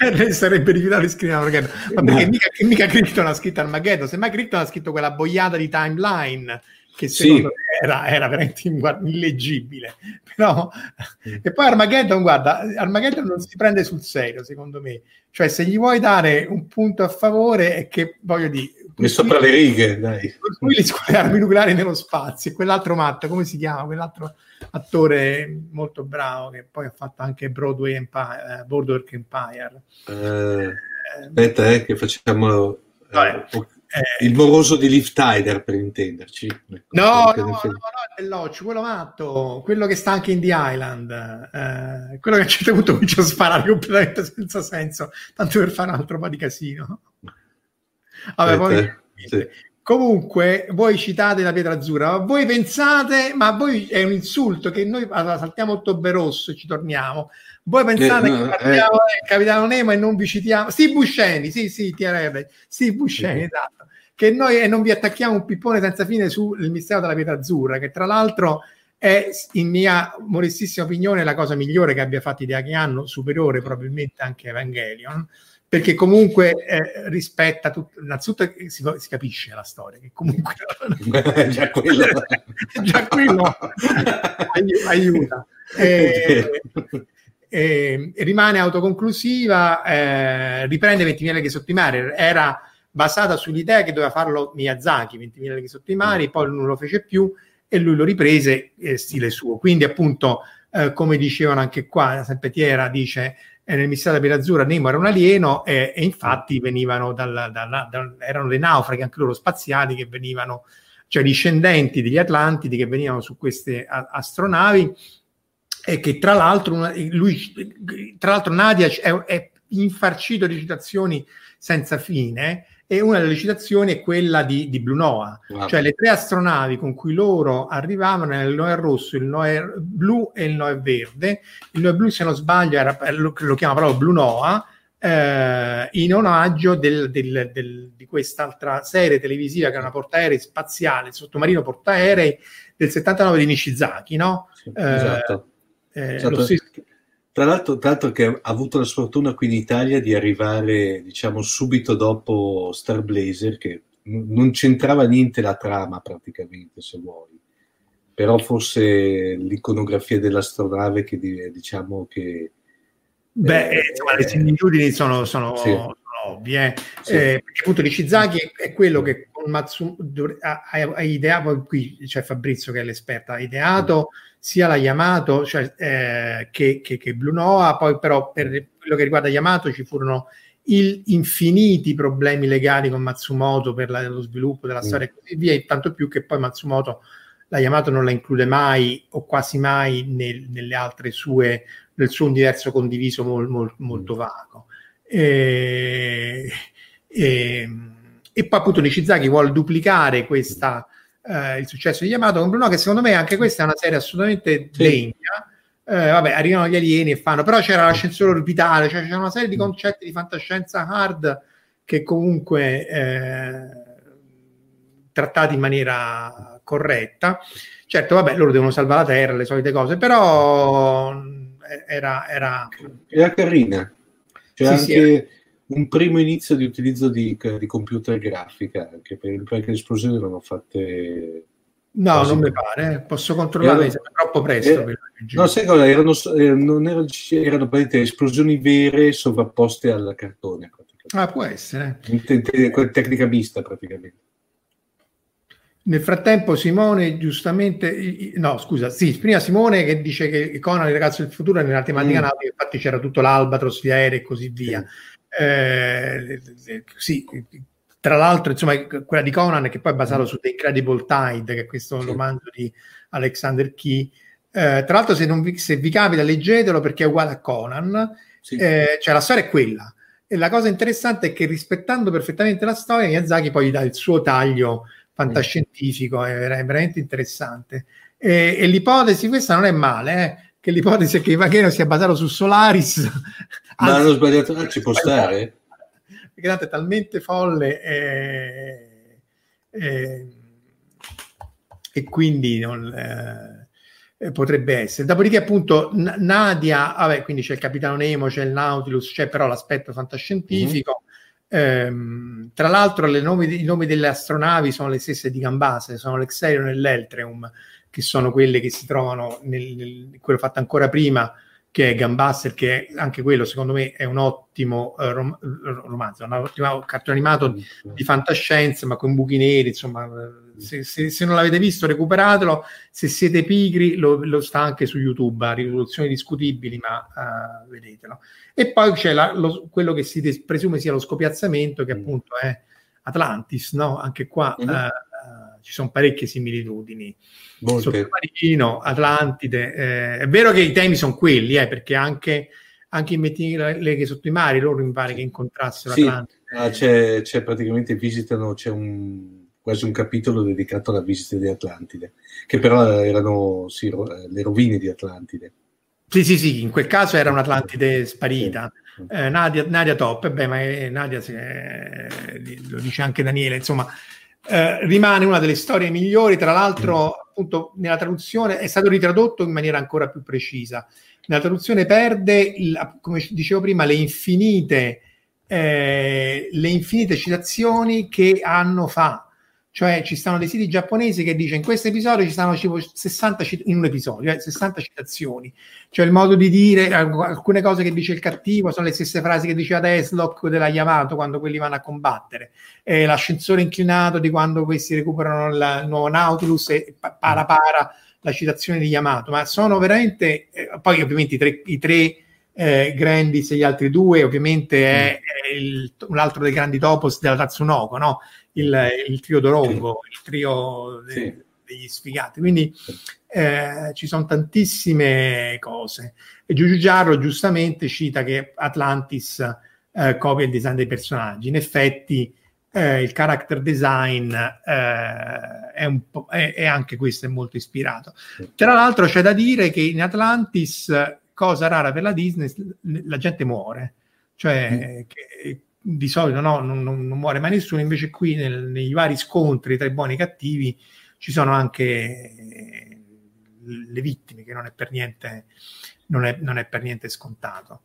Werner sarebbe rifiutato di scrivere Armageddon, ma perché no. mica, mica Crichton ha scritto Armageddon, semmai Crichton ha scritto quella boiata di timeline che secondo sì. me era, era, veramente illeggibile. Però, mm. E poi Armageddon, guarda, Armageddon non si prende sul serio, secondo me. Cioè, se gli vuoi dare un punto a favore è che, voglio dire... E sopra le righe, dai. Lui li scuole armi nucleari nello spazio, e quell'altro matto, come si chiama? Quell'altro attore molto bravo che poi ha fatto anche Broadway Empire, eh, Boardwalk Empire. Eh, aspetta, eh, che facciamo... Eh, eh, il moroso di Liv Tyler per intenderci. Ecco, no, no, no, no, quello matto, quello che sta anche in The Island, eh, quello che a un certo punto comincia a sparare completamente senza senso, tanto per fare un altro po' di casino. Vabbè, poi, sì. Comunque, voi citate la pietra azzurra, ma voi pensate, ma voi è un insulto che noi allora, saltiamo Ottobre Rosso e ci torniamo. Voi pensate eh, che parliamo eh. Capitano Nemo e non vi citiamo Steve Buscemi, sì, sì, TRR, Steve Buscemi, sì. esatto. Che noi eh, non vi attacchiamo un pippone senza fine sul mistero della pietra azzurra, che tra l'altro è, in mia modestissima opinione, la cosa migliore che abbia fatto idea che hanno, superiore probabilmente anche a Evangelion perché comunque eh, rispetta tutto, innanzitutto si, si, capisce la storia, che comunque [LAUGHS] già quello, [LAUGHS] già quello aiuta. [LAUGHS] E, e, rimane autoconclusiva, eh, riprende 20.000 leghe sotto i mari, era basata sull'idea che doveva farlo Miyazaki, 20.000 leghe sotto i mari, poi non lo fece più e lui lo riprese eh, stile suo. Quindi appunto, eh, come dicevano anche qua, Salpetiera dice e nel mistero della Azzurra Nemo era un alieno e, e infatti venivano dal, dal, dal, erano le naufraghe anche loro spaziali che venivano, cioè discendenti degli Atlantidi che venivano su queste a, astronavi e che tra l'altro lui, tra l'altro Nadia è, è infarcito di citazioni senza fine e una delle citazioni è quella di, di Blue Noah, wow. cioè le tre astronavi con cui loro arrivavano il Noè rosso, il Noè blu e il Noè verde. Il Noè blu, se non sbaglio, era, lo, lo chiama proprio Blue Noah, eh, in omaggio del, del, del, di quest'altra serie televisiva che è una portaerei spaziale, il sottomarino portaerei del 79 di Nishizaki, no? Sì, esatto. Eh, esatto. Stesso, tra l'altro, tra l'altro che ha avuto la sfortuna qui in Italia di arrivare, diciamo, subito dopo Star Blazer, che n- non c'entrava niente la trama praticamente, se vuoi. Però forse l'iconografia dell'astronave che, diciamo, che, Beh, eh, insomma, le similitudini sono, sono, sì. sono ovvie, eh. sì. eh, perché appunto Nishizaki è quello che con Matsu ha, ha, ideato, qui c'è Fabrizio che è l'esperto, ha ideato sia la Yamato cioè, eh, che, che, che Blue Noah, poi però per quello che riguarda Yamato ci furono il, infiniti problemi legali con Matsumoto per la, lo sviluppo della mm. storia e così via, e tanto più che poi Matsumoto la Yamato non la include mai o quasi mai nel, nelle altre sue, nel suo universo condiviso mol, mol, molto mm. vago. E, e, e, poi appunto Nishizaki vuole duplicare questa, eh, il successo di Yamato con Bruno, che secondo me anche questa è una serie assolutamente sì. degna eh, vabbè, arrivano gli alieni e fanno, però c'era l'ascensore orbitale, cioè c'era una serie di mm. concetti di fantascienza hard che comunque eh, trattati in maniera corretta. Certo, vabbè, loro devono salvare la Terra, le solite cose, però eh, era... Era, era carina. C'è sì, anche sì, un primo inizio di utilizzo di, di computer grafica, anche per, perché le esplosioni erano fatte No, non mi pare, eh. posso controllare, erano, è troppo presto. Eh, no, sai cosa? Erano, erano, erano, esplosioni vere sovrapposte al cartone. Ah, può essere. Te, te, tecnica mista, praticamente. Nel frattempo Simone giustamente, no scusa, sì, prima Simone che dice che Conan il ragazzo del futuro è nella tematica mm. nautica, infatti c'era tutto l'Albatros, gli aerei e così via. Sì. Eh, sì, tra l'altro, insomma, quella di Conan, che poi è basato mm. su The Incredible Tide, che è questo sì. romanzo di Alexander Key. Eh, tra l'altro, se, vi, se, vi, capita, leggetelo perché è uguale a Conan. Sì. Eh, cioè, la storia è quella. E la cosa interessante è che rispettando perfettamente la storia, Miyazaki poi dà il suo taglio fantascientifico, è veramente interessante. E, e l'ipotesi, questa non è male, eh, che l'ipotesi è che Ivagheno sia basato su Solaris. Ma hanno sbagliato, ah, ci può [LAUGHS] stare? perché tanto è talmente folle e, e, e quindi non, eh, potrebbe essere. Dopodiché appunto N- Nadia, vabbè, quindi c'è il Capitano Nemo, c'è il Nautilus, c'è però l'aspetto fantascientifico. Mm-hmm. Ehm, tra l'altro nomi, i nomi delle astronavi sono le stesse di Gambase, sono l'Exerion e l'Eltreum, che sono quelle che si trovano nel, nel quello fatto ancora prima che è Gambaster, che anche quello secondo me è un ottimo uh, rom- romanzo, un ottimo cartone animato di fantascienza, ma con buchi neri, insomma, eh, se, se, se non l'avete visto recuperatelo, se siete pigri lo, lo sta anche su YouTube, a risoluzioni discutibili, ma uh, vedetelo. E poi c'è la, lo, quello che si des- presume sia lo scopiazzamento, che mm. appunto è Atlantis, no? Anche qua mm-hmm. uh, ci sono parecchie similitudini. Sottomarino, Atlantide. Eh, è vero che i temi sono quelli, eh, perché anche, anche in Metti sotto i mari loro mi pare che incontrassero sì, Atlantide. Ah, c'è, c'è, praticamente visitano, c'è un, quasi un capitolo dedicato alla visita di Atlantide, che però erano sì, le rovine di Atlantide. Sì, sì, sì, in quel caso era un'Atlantide sparita. Sì. Eh, Nadia, Nadia Top, beh, ma è, Nadia è, lo dice anche Daniele, insomma, eh, rimane una delle storie migliori, tra l'altro appunto nella traduzione è stato ritradotto in maniera ancora più precisa. Nella traduzione perde, il, come dicevo prima, le infinite, eh, le infinite citazioni che hanno fa cioè ci stanno dei siti giapponesi che dice in questo episodio ci stanno tipo 60 in un episodio, eh, 60 citazioni. Cioè il modo di dire alcune cose che dice il cattivo sono le stesse frasi che diceva Teslock della Yamato quando quelli vanno a combattere. Eh, l'ascensore inclinato di quando questi recuperano il nuovo Nautilus e para para la citazione di Yamato. Ma sono veramente eh, poi ovviamente i tre, i tre eh, Grandis e gli altri due, ovviamente è, è il, un altro dei grandi topos della Tatsunoko, no? il, il trio Dorongo, il trio de, sì. degli sfigati. Quindi eh, ci sono tantissime cose. E Giugiu Giarro giustamente cita che Atlantis eh, copia il design dei personaggi. In effetti eh, il character design eh, è, un po', è, è, anche questo è molto ispirato. Tra l'altro c'è da dire che in Atlantis, cosa rara per la Disney, la gente muore. Cioè, mm. che, di solito no, non, non, non, muore mai nessuno, invece qui nel, nei vari scontri tra i buoni e i cattivi ci sono anche eh, le vittime, che non è per niente, non è, non è per niente scontato.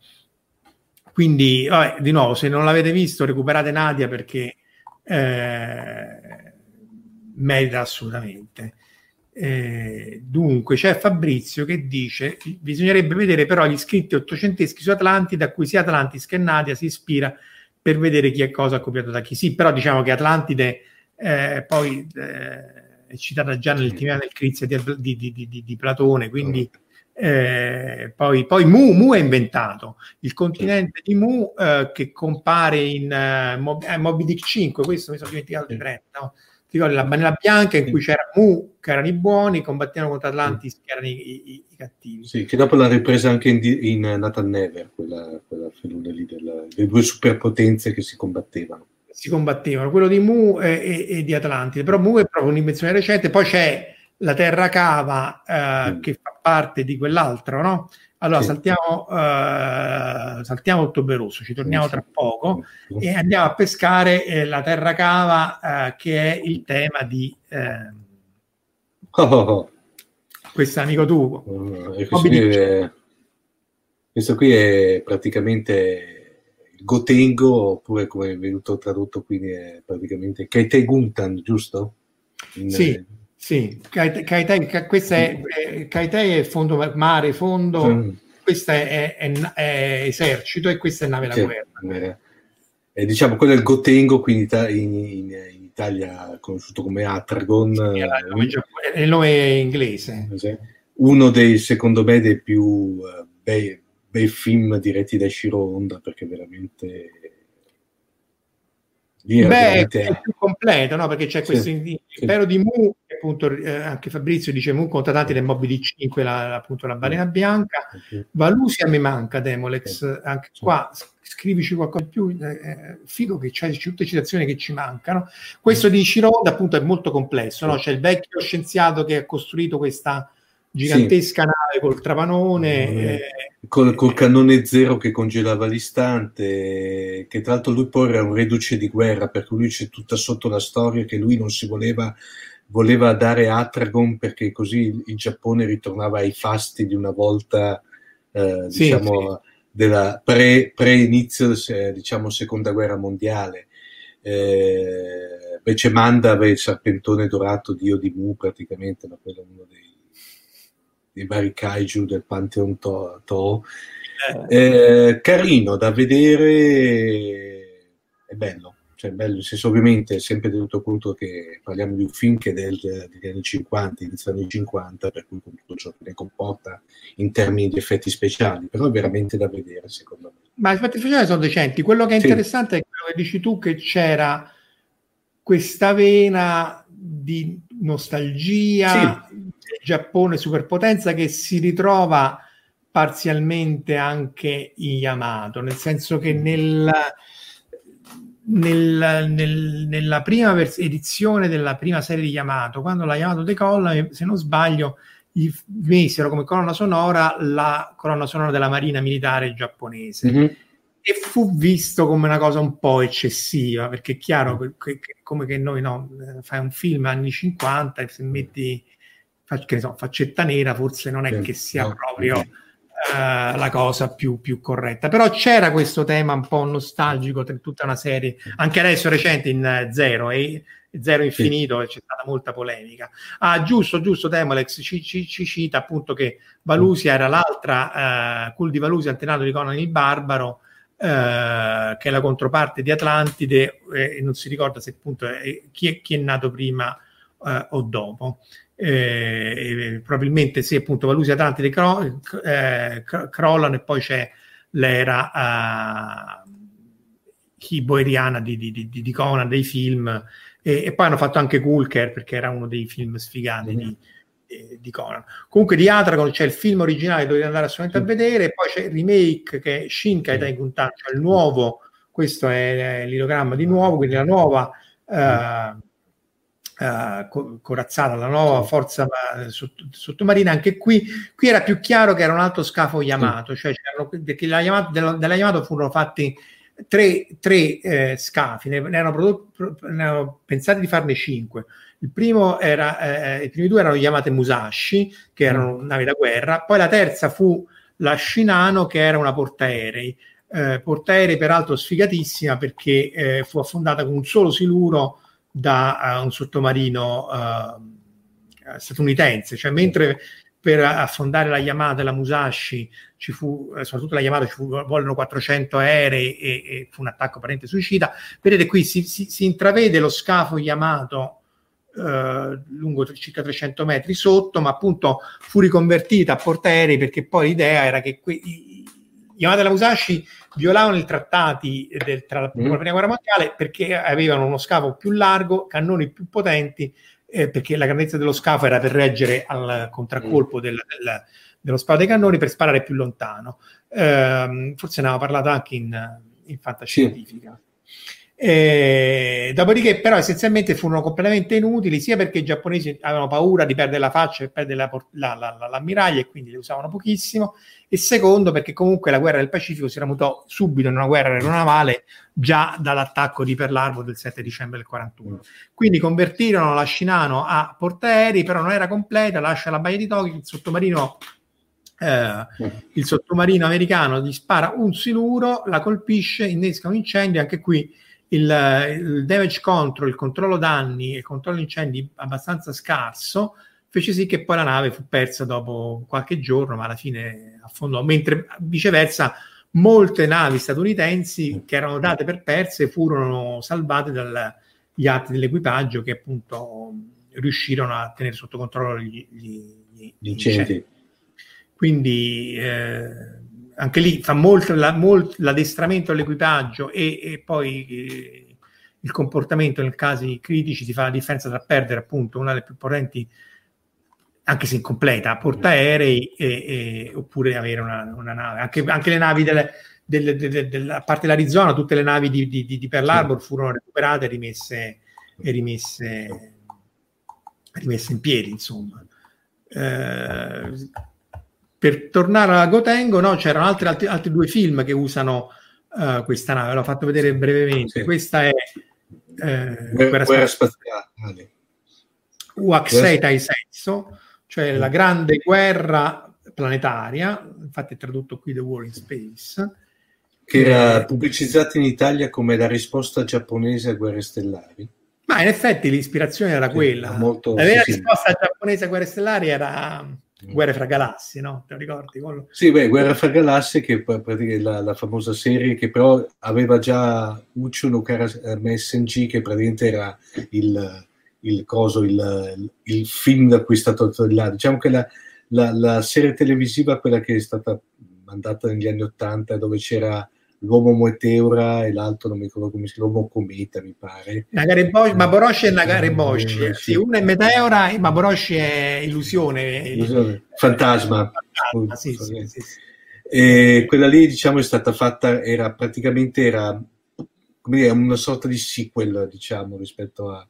Quindi, vabbè, di nuovo, se non l'avete visto, recuperate Nadia perché eh, merita assolutamente. Eh, dunque c'è Fabrizio che dice bisognerebbe vedere però gli scritti ottocenteschi su Atlantide a cui sia Atlantis che Nadia si ispira per vedere chi è cosa copiato da chi. Sì, però diciamo che Atlantide eh, poi eh, è citata già nell'intimità del Crizia di, di, di, di, Platone, quindi eh, poi, poi Mu, Mu, è inventato, il continente di Mu eh, che compare in uh, Mob- eh, Moby Dick 5, questo mi sono dimenticato di prendere, no? Ti ricordi la bandiera bianca in cui c'era Mu che erano i buoni, combattevano contro Atlantis che erano i, i, i cattivi. Sì, che dopo l'ha ripresa anche in, in Nathan Never, quella, quella lì delle due superpotenze che si combattevano. Si combattevano, quello di Mu e, e, e di Atlantide, però Mu è proprio un'invenzione recente, poi c'è la Terra Cava eh, mm. che fa parte di quell'altro, no? Allora sì. saltiamo, uh, saltiamo Ottobre Rosso, ci torniamo tra poco e andiamo a pescare eh, la terra cava uh, che è il tema di eh, oh, oh, oh. questo amico tuo. Uh, questo, qui è, questo qui è praticamente Gotengo, oppure come è venuto tradotto qui è praticamente Kaite Guntan, giusto? In, sì. Sì, Kaitei, questa è, Kaitei è fondo mare, fondo, mm. questa è, è, è, esercito e questa è nave da sì, guerra. Eh, diciamo quello è il Gotengo, quindi in, in, in Italia conosciuto come Atragon. Sì, è il nome inglese. Uno dei, secondo me, dei più uh, bei, bei film diretti da Shiro Honda, perché veramente Beh, è più completo, no? Perché c'è sì, questo impero sì. di Mu, che appunto eh, anche Fabrizio dice Mu conta tanti del Moby di 5, la, appunto la balena bianca. Okay. Valusia mi manca, Demolex, anche qua scrivici qualcosa di più, eh, eh figo che c'è tutte le citazioni che ci mancano. Questo di Shiroda appunto è molto complesso, no? C'è il vecchio scienziato che ha costruito questa gigantesca sì. nave col trapanone. Mm. Eh, col, col, cannone zero che congelava l'istante, che tra l'altro lui poi era un reduce di guerra, perché lui c'è tutta sotto la storia che lui non si voleva, voleva dare Atragon perché così il Giappone ritornava ai fasti di una volta, eh, sì, diciamo, sì. della pre, pre-inizio, diciamo, seconda guerra mondiale. Eh, invece Manda aveva il serpentone dorato, dio di Mu praticamente, ma quello è uno dei dei vari kaiju del Pantheon To. to. Eh. Eh, carino da vedere, è bello. Cioè, bello, nel senso, ovviamente, sempre tenuto conto che parliamo di un film che è del, degli anni 50, inizio anni 50, per cui con tutto ciò che ne comporta in termini di effetti speciali, però è veramente da vedere, secondo me. Ma gli effetti speciali sono decenti. Quello che è interessante sì. è quello che dici tu, che c'era questa vena di nostalgia, sì. Giappone superpotenza che si ritrova parzialmente anche in Yamato, nel senso che nel, nel, nel, nella prima vers- edizione della prima serie di Yamato, quando la Yamato decolla, se non sbaglio, gli misero come colonna sonora la colonna sonora della Marina Militare giapponese. Mm-hmm. E fu visto come una cosa un po' eccessiva, perché è chiaro che, che, come che noi no, fai un film anni 50 e se metti che so, faccetta nera forse non è che sia no, proprio uh, la cosa più, più, corretta. Però c'era questo tema un po' nostalgico tra tutta una serie, anche adesso recente in uh, Zero, e Zero Infinito, sì. c'è stata molta polemica. Ah, giusto, giusto, Demolex ci, ci, ci cita appunto che Valusia era l'altra, uh, Cul di Valusia, antenato di Conan il Barbaro, Uh, che è la controparte di Atlantide e non si ricorda se appunto è, chi, è, chi, è, nato prima uh, o dopo eh, probabilmente sì, appunto Valusi Atlantide cro- eh, crollano e poi c'è l'era uh, hiboeriana di, di, di, di, Conan, dei film, e, e, poi hanno fatto anche Kulker perché era uno dei film sfigati mm-hmm. di, di, Conan. Comunque di Atragon c'è il film originale, dovete andare assolutamente a vedere, e poi c'è il remake che è Shinkai mm-hmm. Guntan, cioè il nuovo, questo è l'ilogramma di nuovo, quindi la nuova... Uh, uh, corazzata, la nuova forza uh, sottomarina, anche qui, qui era più chiaro che era un altro scafo Yamato, cioè perché la Yamato, della, della Yamato furono fatti tre, tre eh, scafi, ne, ne, erano prodotti, ne erano pensati di farne cinque. Il primo era, eh, i primi due erano Yamato Musashi, che erano mm. navi da guerra, poi la terza fu la Shinano, che era una portaerei. Eh, portaerei peraltro sfigatissima perché eh, fu affondata con un solo siluro da uh, un sottomarino uh, statunitense, cioè mentre per affondare la Yamato e la Musashi ci fu, eh, soprattutto la Yamato, ci fu, vollero 400 aerei e, e fu un attacco parente suicida. Vedete qui si, si, si intravede lo scafo Yamato eh, lungo circa 300 metri sotto, ma appunto fu riconvertita a portaerei perché poi l'idea era che que- Yamato e la Musashi violavano i trattati del, tra la, mm. la prima guerra mondiale perché avevano uno scafo più largo, cannoni più potenti eh, perché la grandezza dello scafo era per reggere al contraccolpo mm. del, del, dello sparo dei cannoni per sparare più lontano. Eh, forse ne aveva parlato anche in, in fantascientifica. Sì. Eh, dopodiché, però, essenzialmente furono completamente inutili sia perché i giapponesi avevano paura di perdere la faccia e perdere la, la, la, l'ammiraglia e quindi le usavano pochissimo, e secondo perché comunque la guerra del Pacifico si ramutò subito in una guerra aeronavale già dall'attacco di Pearl Harbor del 7 dicembre del 41. Quindi convertirono la Shinano a portaerei, però non era completa, lascia la baia di Tokyo, il sottomarino eh, il sottomarino americano gli spara un siluro, la colpisce, innesca un incendio, anche qui il, il damage control, il controllo danni e il controllo incendi abbastanza scarso, fece sì che poi la nave fu persa dopo qualche giorno, ma alla fine affondò, mentre viceversa molte navi statunitensi che erano date per perse furono salvate dagli atti dell'equipaggio che appunto riuscirono a tenere sotto controllo gli, gli, gli, incendi. Quindi eh, anche lì fa molto, la, molto l'addestramento all'equipaggio e, e poi eh, il comportamento nel casi critici si fa la differenza tra perdere appunto una delle più potenti anche se incompleta, portaerei e, e, oppure avere una, una nave. Anche, anche, le navi delle, delle, delle, delle, a parte l'Arizona, tutte le navi di, di, di Pearl Harbor furono recuperate e rimesse, e rimesse, rimesse in piedi, insomma. Eh, per tornare a Gotengo, no, c'erano altri, altri, altri, due film che usano uh, questa nave, l'ho fatto vedere brevemente. Sì. Questa è eh, Guerra, Guerra Spaziale. Uaxei Senso, cioè la grande guerra planetaria, infatti è tradotto qui The War in Space. Che era eh, pubblicizzata in Italia come la risposta giapponese a guerre stellari. Ma in effetti l'ispirazione era quella. Molto, la vera sì, risposta sì. giapponese a guerre stellari era Guerre fra galassie, no? Te lo ricordi? Quello? Sì, beh, Guerre fra galassie, che è la, la, famosa serie che però aveva già Uccio Nukara eh, Messenger, che praticamente era il, il, coso, il, il film da cui è stato là. Diciamo che la, la, la, serie televisiva, quella che è stata mandata negli anni Ottanta, dove c'era l'uomo Meteora e l'altro non mi ricordo come si chiama, l'uomo Cometa mi pare. Nagareboshi, Maboroshi e Nagareboshi, eh, sì, uno è Meteora e Maboroshi è illusione. illusione. Fantasma. Fantasma sì, sì, sì, e quella lì diciamo è stata fatta, era praticamente era come dire, una sorta di sequel diciamo rispetto a...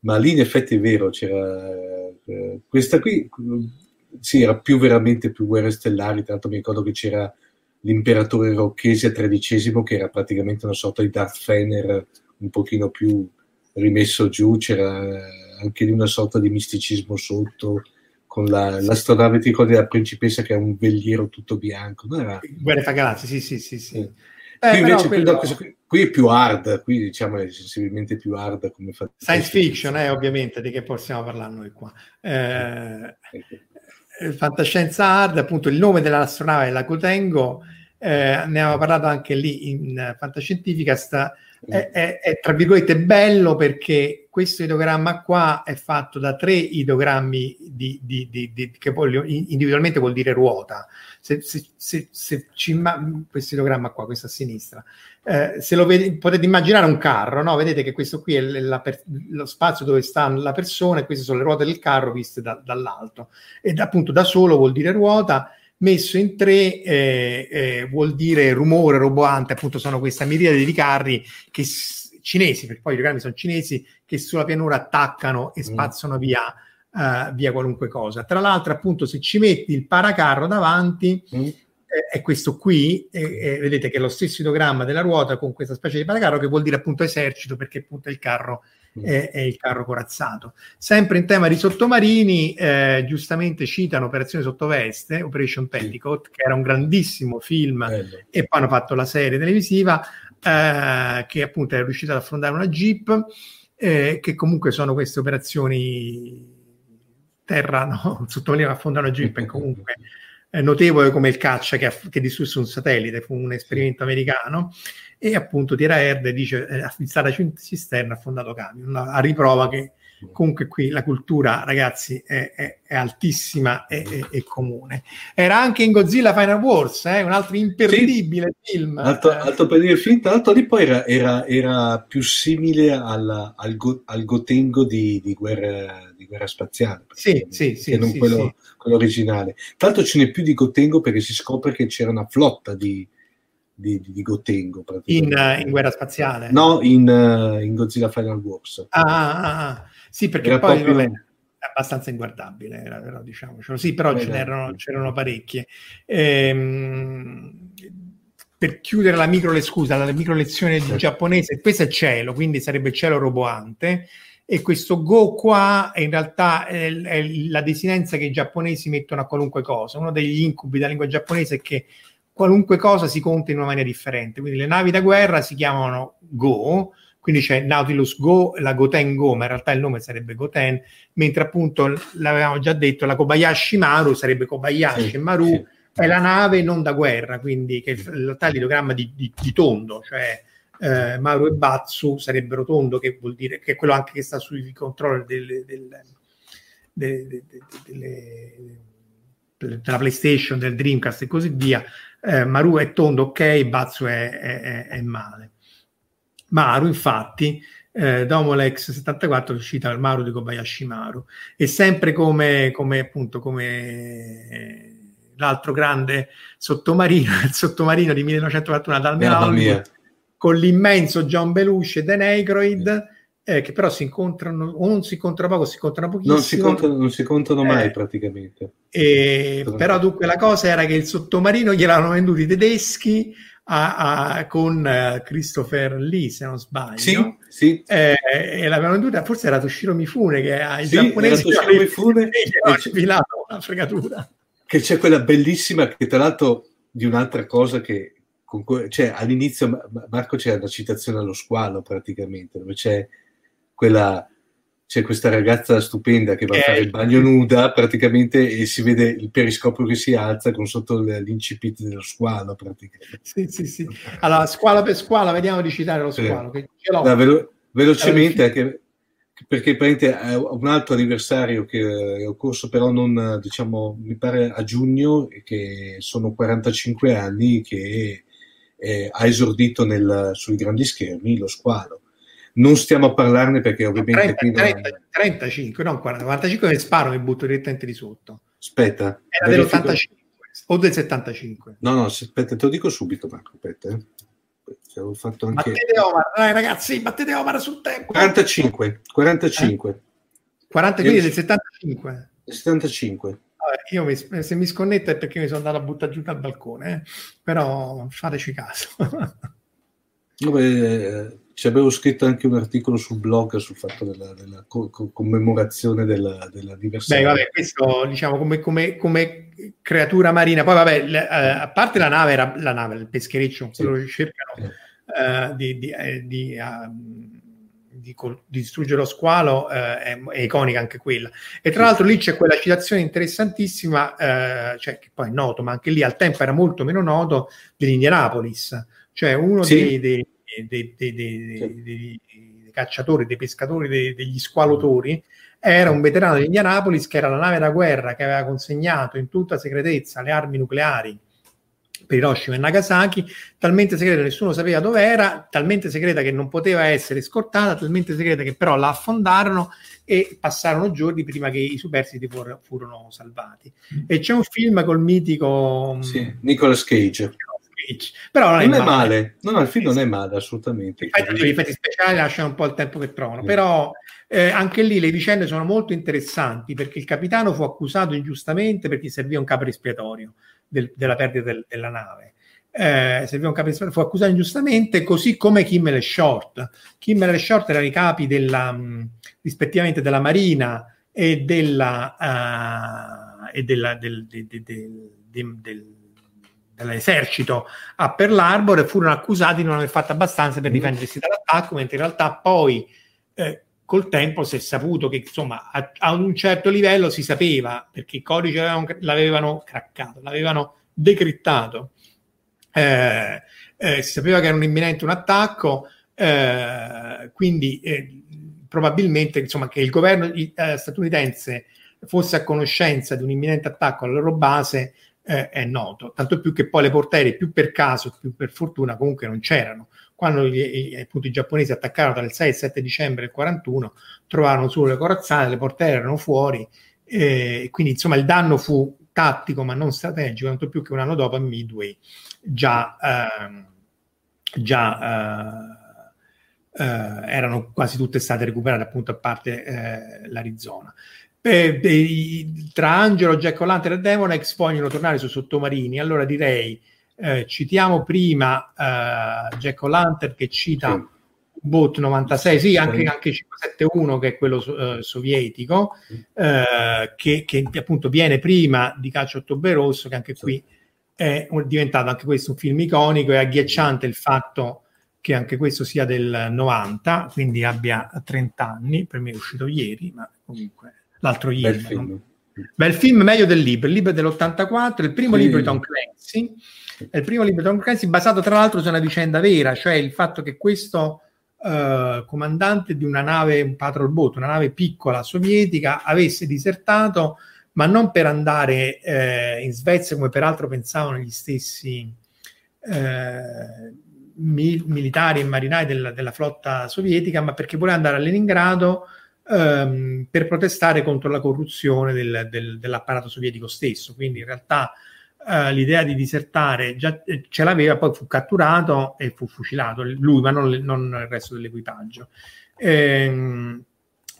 Ma lì in effetti è vero, c'era eh, questa qui, sì, era più veramente più guerre stellari, tanto mi ricordo che c'era l'imperatore Rocchesia XIII, che era praticamente una sorta di Darth Fener un pochino più rimesso giù, c'era anche lì una sorta di misticismo sotto, con la, l'astronave, ti ricordi la principessa che ha un veliero tutto bianco? Non era... Guerra fra galassie, sì, sì, sì. sì. Eh. Qui invece quello... qui, qui, è più hard, qui diciamo è sensibilmente più hard come fa... Science fiction, eh, ovviamente, di che possiamo parlare noi qua. Eh, ecco. Fantascienza hard, appunto il nome dell'astronave la Cotengo, eh, ne aveva parlato anche lì in Fantascientificast, è, è, è, tra virgolette bello perché questo idogramma qua è fatto da tre idogrammi di, di, di, che voglio, individualmente vuol dire ruota. Se, se, se, se ci, questo idogramma qua, questo a sinistra, eh, se lo vede, potete immaginare un carro, no? vedete che questo qui è la, lo spazio dove sta la persona e queste sono le ruote del carro viste da, dall'alto. Ed appunto da solo vuol dire ruota messo in tre eh, eh, vuol dire rumore roboante, appunto sono questa miriade di carri che, cinesi, perché poi i carri sono cinesi, che sulla pianura attaccano e mm. spazzano mm. via, uh, via qualunque cosa. Tra l'altro, appunto, se ci metti il paracarro davanti, mm. eh, è questo qui, vedete che è lo stesso idogramma della ruota con questa specie di paracarro che vuol dire appunto esercito, perché appunto il carro Mm. è, è, il carro corazzato. Sempre in tema di sottomarini, eh, giustamente citano Operazione Sottoveste, Operation Petticoat, che era un grandissimo film Bello. e poi hanno fatto la serie televisiva eh, che appunto è riuscita ad affrontare una Jeep, eh, che comunque sono queste operazioni terra, no, [LAUGHS] sottomarino che affondano Jeep è comunque [LAUGHS] notevole come il caccia che, che distrusse un satellite, fu un esperimento americano e appunto Tira Erde dice eh, affistata cisterna ha affondato camion, a riprova che comunque qui la cultura, ragazzi, è, è, è altissima e è, comune. Era anche in Godzilla Final Wars, eh, un altro imperdibile sì, film. Alto, eh. per il film, tra l'altro lì poi era, era, era più simile al, al, go, al Gotengo di, di, guerra, di, guerra, spaziale. Sì, sì, sì. Che non sì, quello, sì. quello, originale. Tra l'altro ce n'è più di Gotengo perché si scopre che c'era una flotta di, di, di, Gotengo. In, in, guerra spaziale? No, in, uh, in Godzilla Final Wars. Ah, ah, ah. Sì, perché era poi è abbastanza inguardabile, era, però, diciamocelo. Sì, però ce n'erano, c'erano parecchie. Ehm, per chiudere la micro, scusa, la micro lezione di giapponese, questo è cielo, quindi sarebbe cielo roboante. E questo go qua in realtà è, è la desinenza che i giapponesi mettono a qualunque cosa. Uno degli incubi della lingua giapponese è che qualunque cosa si conta in una maniera differente. Quindi le navi da guerra si chiamano Go, quindi c'è Nautilus Go, la Goten Go, ma in realtà il nome sarebbe Goten, mentre appunto l'avevamo già detto, la Kobayashi Maru sarebbe Kobayashi sì, Maru sì. è la nave non da guerra, quindi che in realtà è l'idogramma di, di, di tondo, cioè eh, Maru e Batsu sarebbero tondo, che vuol dire che è quello anche che sta sui controller delle, delle, delle, della PlayStation, del Dreamcast e così via. Eh, Maru è tondo, ok, Batsu è, è, è male. Maru, infatti, eh, Domolex 74 cita il Maru di Kobayashi Maru e sempre come, come appunto come l'altro grande sottomarino, [LAUGHS] il sottomarino di 1941 dal con l'immenso John Belushi e Dan Aykroyd eh, che però si incontrano o non si incontrano poco, si incontrano pochissimo. Non si incontrano, non si incontrano mai eh, praticamente. E, però dunque la cosa era che il sottomarino gliel'hanno venduto i tedeschi a, a, con uh, Christopher Lee, se non sbaglio. Sì, sì. Eh, e l'avevano venduta, forse era Toshiro Mifune che ha i sì, giapponesi Toshiro Mifune [LAUGHS] ha sfilato una fregatura. Che c'è quella bellissima che tra l'altro di un'altra cosa che cioè, all'inizio Marco c'è una citazione allo squalo praticamente, dove c'è quella c'è questa ragazza stupenda che va a fare il bagno nuda praticamente e si vede il periscopio che si alza con sotto l'incipit dello squalo praticamente. Sì, sì, sì. Allora, squalo per squalo, vediamo di citare lo squalo. L'ho. Allora, velo- velocemente, anche, perché è un altro anniversario che è occorso però non, diciamo, mi pare a giugno, che sono 45 anni che eh, ha esordito nel, sui grandi schermi lo squalo non stiamo a parlarne perché ovviamente 30, 30, 35, non 40, 45 mi sparo mi butto direttamente di sotto. Aspetta. Era dell'85 o del 75. No, no, aspetta, te lo dico subito Marco, aspetta. Eh. Ho fatto anche... Battete Omar, dai ragazzi, battete Omar sul tempo. 45, 45. Eh? 40 quindi del 75. 75. Vabbè, io mi, se mi sconnetto è perché mi sono andato a buttare giù dal balcone, eh? però fateci caso. Vabbè, ci avevo scritto anche un articolo sul blog sul fatto della, della co- commemorazione della, dell'anniversario. Beh, vabbè, questo diciamo come, come, come creatura marina. Poi, vabbè, le, eh, a parte la nave, era la nave, il peschereccio, sì. quello che cercano eh, di, di, eh, di, uh, di, distruggere lo squalo, eh, è, è, iconica anche quella. E tra sì. l'altro lì c'è quella citazione interessantissima, cioè, che poi è noto, ma anche lì al tempo era molto meno noto, dell'Indianapolis. Cioè uno sì. dei, dei dei, dei, dei, sì. dei, cacciatori, dei pescatori, degli squalotori, era un veterano di Indianapolis che era la nave da guerra che aveva consegnato in tutta segretezza le armi nucleari per Hiroshima e Nagasaki, talmente segreta che nessuno sapeva dove era, talmente segreta che non poteva essere scortata, talmente segreta che però la affondarono e passarono giorni prima che i superstiti for- furono salvati. Mm. E c'è un film col mitico sì, Nicolas Cage. Però non, non è, male. male. No, no, il film non è male, assolutamente. Infatti, gli effetti speciali lasciano un po' il tempo che trovano, sì. però eh, anche lì le vicende sono molto interessanti perché il capitano fu accusato ingiustamente perché serviva un capo espiatorio del, della perdita del, della nave. Eh, serviva un capo espiatorio, fu accusato ingiustamente, così come Kimmel e Short. Kimmel e Short erano i capi della, mh, rispettivamente della Marina e della, uh, e della del, del, del, del dell'esercito a Pearl Harbor e furono accusati di non aver fatto abbastanza per mm. difendersi dall'attacco, mentre in realtà poi eh, col tempo si è saputo che insomma a, a un certo livello si sapeva perché i codici avevano, l'avevano craccato, l'avevano decrittato, eh, eh, si sapeva che era un imminente un attacco, eh, quindi eh, probabilmente insomma, che il governo eh, statunitense fosse a conoscenza di un imminente attacco alla loro base eh, è noto, tanto più che poi le portiere più per caso, più per fortuna comunque non c'erano. Quando gli, appunto, i giapponesi attaccarono dal 6 al 7 dicembre del 41 trovarono solo le corazzate, le portiere erano fuori e quindi insomma il danno fu tattico ma non strategico, tanto più che un anno dopo a Midway già, eh, già eh, eh, erano quasi tutte state recuperate appunto a parte eh, l'Arizona. Eh, tra Angelo, Jack O'Lantern e Demonex vogliono tornare sui sottomarini, allora direi eh, citiamo prima eh, Jack O'Lantern che cita sì. Boat 96, sì, anche, anche 571 che è quello uh, sovietico, uh, che, che, appunto viene prima di Caccia Ottobre Rosso, che anche qui è diventato anche questo un film iconico, è agghiacciante il fatto che anche questo sia del 90, quindi abbia 30 anni, per me è uscito ieri, ma comunque l'altro ieri. Bel film. Bel film, meglio del libro, il libro è dell'84, il primo sì. libro di Tom Clancy, è il primo libro di Tom Clancy basato tra l'altro su una vicenda vera, cioè il fatto che questo uh, comandante di una nave, un patrol boat, una nave piccola sovietica, avesse disertato, ma non per andare eh, in Svezia come peraltro pensavano gli stessi eh, mi- militari e marinai della, della, flotta sovietica, ma perché voleva andare a Leningrado ehm, per protestare contro la corruzione del, del, dell'apparato sovietico stesso. Quindi in realtà eh, l'idea di disertare già eh, ce l'aveva, poi fu catturato e fu fucilato, lui, ma non, non il resto dell'equipaggio. Ehm,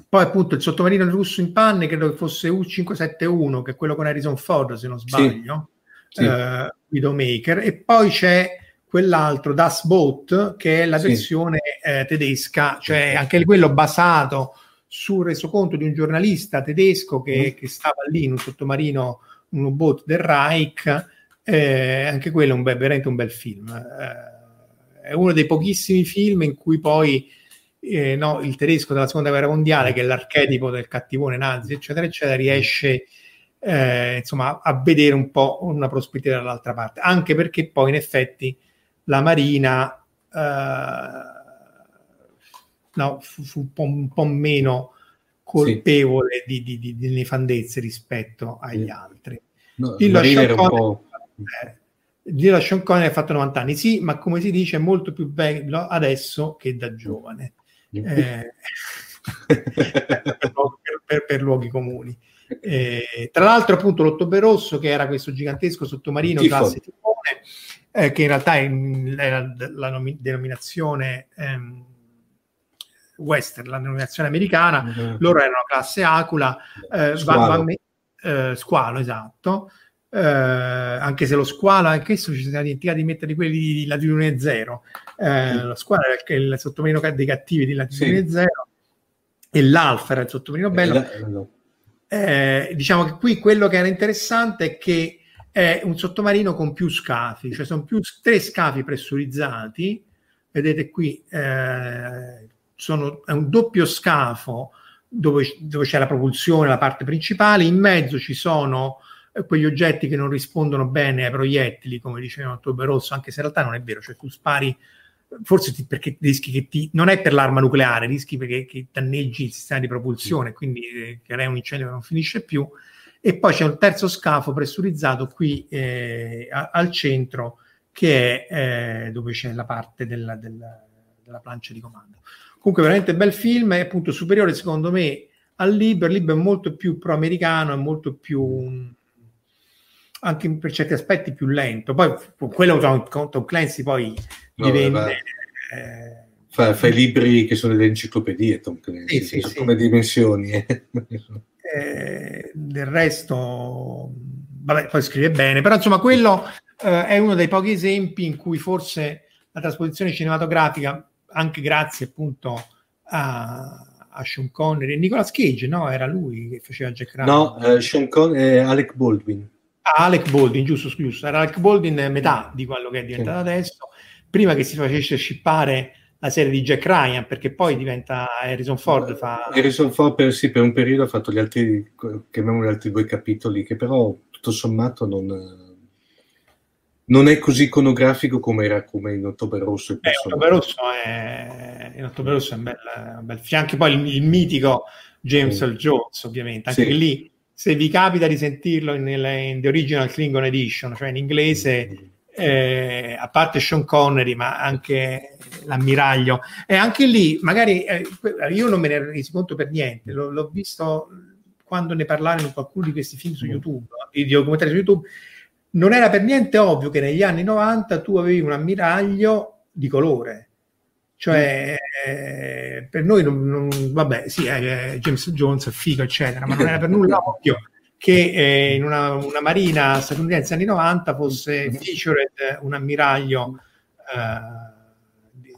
poi appunto il sottomarino russo in panne, credo che fosse U571, che è quello con Harrison Ford, se non sbaglio, sì, sì. Uh, Widowmaker, e poi c'è quell'altro Das Boat, che è la sì. versione eh, tedesca, cioè anche quello basato sul resoconto di un giornalista tedesco che, mm. che stava lì in un sottomarino un U-Boat del Reich, eh, anche quello è un bel, veramente un bel film. Eh, è uno dei pochissimi film in cui poi eh, no, il tedesco della seconda guerra mondiale, che è l'archetipo del cattivone nazi, eccetera, eccetera, riesce eh, insomma, a vedere un po' una prospettiva dall'altra parte, anche perché poi in effetti la Marina eh, no, fu, fu un, po', un, po', meno colpevole sì. di, di, di, nefandezze rispetto agli sì. altri. No, Dillo Sean Connery, eh, Dillo Sean Connery ha fatto 90 anni, sì, ma come si dice è molto più bello adesso che da giovane. Eh, [LAUGHS] per, per, per, luoghi comuni. Eh, tra l'altro, appunto, l'Ottobre Rosso, che era questo gigantesco sottomarino classe Tifone, eh, che in realtà è la, la nomi- denominazione ehm, western, la denominazione americana, mm-hmm. loro erano classe Acula, eh, squalo. Van, van, eh, squalo, esatto. Eh, anche se lo squalo, anche questo ci siamo dimenticati di mettere quelli di latitudine zero. Eh, lo squalo è il, il sottomarino dei cattivi di latitudine sì. zero e l'alfa era il sottomarino bello. Eh, diciamo che qui quello che era interessante è che è un sottomarino con più scafi, cioè sono più tre scafi pressurizzati. Vedete qui eh, sono, è un doppio scafo dove, dove, c'è la propulsione, la parte principale, in mezzo ci sono eh, quegli oggetti che non rispondono bene ai proiettili, come diceva Ottobre Rosso, anche se in realtà non è vero, cioè tu spari forse ti, perché rischi che ti non è per l'arma nucleare, rischi perché che danneggi il sistema di propulsione, quindi eh, crea un incendio che non finisce più e poi c'è un terzo scafo pressurizzato qui eh, a, al centro che è eh, dove c'è la parte della, della, della, plancia di comando. Comunque veramente bel film, è appunto superiore secondo me al libro, il libro è molto più pro-americano, è molto più anche per certi aspetti più lento. Poi quello con Tom Clancy poi no, diventa... Eh, fa, fa, i libri che sono delle enciclopedie, Tom Clancy, sì, sì, sì. come dimensioni. Eh eh, del resto, vabbè, poi scrive bene, però insomma quello eh, è uno dei pochi esempi in cui forse la trasposizione cinematografica, anche grazie appunto a, a Sean Connery e Nicolas Cage, no? Era lui che faceva Jack Ryan. No, uh, Sean Connery e Alec Baldwin. Ah, Alec Baldwin, giusto, giusto. Era Alec Baldwin metà di quello che è diventato sì. adesso. Prima che si facesse scippare la serie di Jack Ryan, perché poi diventa Harrison Ford. Fa... Harrison Ford per, sì, per un periodo ha fatto gli altri, chiamiamoli altri due capitoli, che però tutto sommato non, non è così iconografico come era come in Ottobre Rosso. Il eh, Ottobre Rosso è, in Ottobre Rosso è un bel, un bel fianco, poi il, il mitico James Earl Jones, ovviamente, anche sì. lì se vi capita di sentirlo in, in The Original Klingon Edition, cioè in inglese, mm-hmm eh, a parte Sean Connery, ma anche l'ammiraglio. E anche lì, magari eh, io non me ne ero reso conto per niente, l'ho, l'ho visto quando ne parlarono in qualcuno di questi film su mm. YouTube, di documentari su YouTube. Non era per niente ovvio che negli anni 90 tu avevi un ammiraglio di colore. Cioè, eh, per noi, non, non, vabbè, sì, eh, James Jones è figo, eccetera, ma non era per nulla [LAUGHS] ovvio che eh, in una, una, marina statunitense anni 90 fosse featured un ammiraglio eh, di,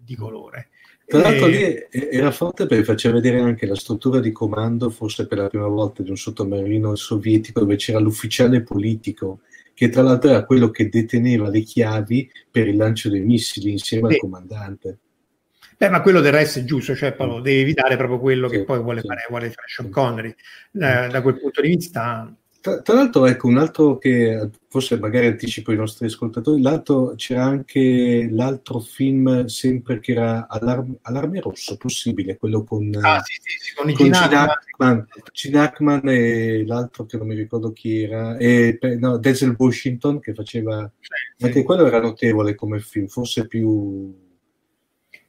di, colore. Tra l'altro lì era forte perché faceva vedere anche la struttura di comando, forse per la prima volta di un sottomarino sovietico dove c'era l'ufficiale politico, che tra l'altro era quello che deteneva le chiavi per il lancio dei missili insieme sì. al comandante. Beh, ma quello del resto è giusto, cioè Paolo, devi evitare proprio quello sì, che poi vuole sì. fare, vuole fare Sean Connery. Da, da quel punto di vista... Tra, tra, l'altro, ecco, un altro che forse magari anticipo i nostri ascoltatori, l'altro, c'era anche l'altro film sempre che era Allarme, Allarme Rosso, possibile, quello con, ah, sì, sì, con, con Gene Hackman, e l'altro che non mi ricordo chi era, e, no, Denzel Washington che faceva... anche quello era notevole come film, forse più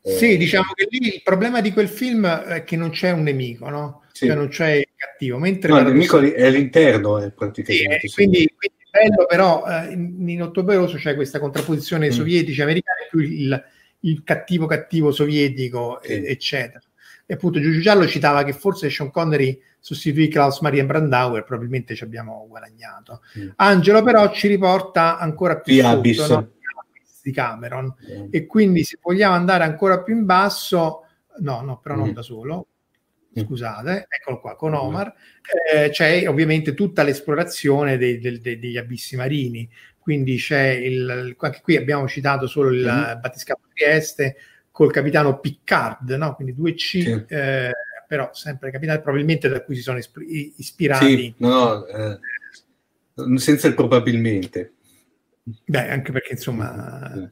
sì, eh, diciamo che lì il problema di quel film è che non c'è un nemico, no? Sì. Cioè non c'è il cattivo. Mentre no, il nemico è all'interno, è praticamente. Sì, quindi, quindi, è bello, però eh, in, Ottobre Rosso c'è questa contrapposizione mm. sovietici-americani più il, il, cattivo cattivo sovietico, sì. eccetera. E appunto Giugiu Giallo citava che forse Sean Connery sostituì Klaus Maria Brandauer, probabilmente ci abbiamo guadagnato. Mm. Angelo però ci riporta ancora più Di sotto, no? Di Cameron mm. e quindi se vogliamo andare ancora più in basso, no, no, però non mm. da solo, mm. scusate, eccolo qua, con. Omar, eh, c'è ovviamente tutta l'esplorazione dei, dei, dei, degli abissi marini, quindi c'è il, anche qui abbiamo citato solo il mm. battiscafo Trieste col capitano Piccard, no? quindi 2C, sì. eh, però sempre capitano, probabilmente da cui si sono ispirati. Sì, no, eh, senza il probabilmente. Beh, anche perché insomma,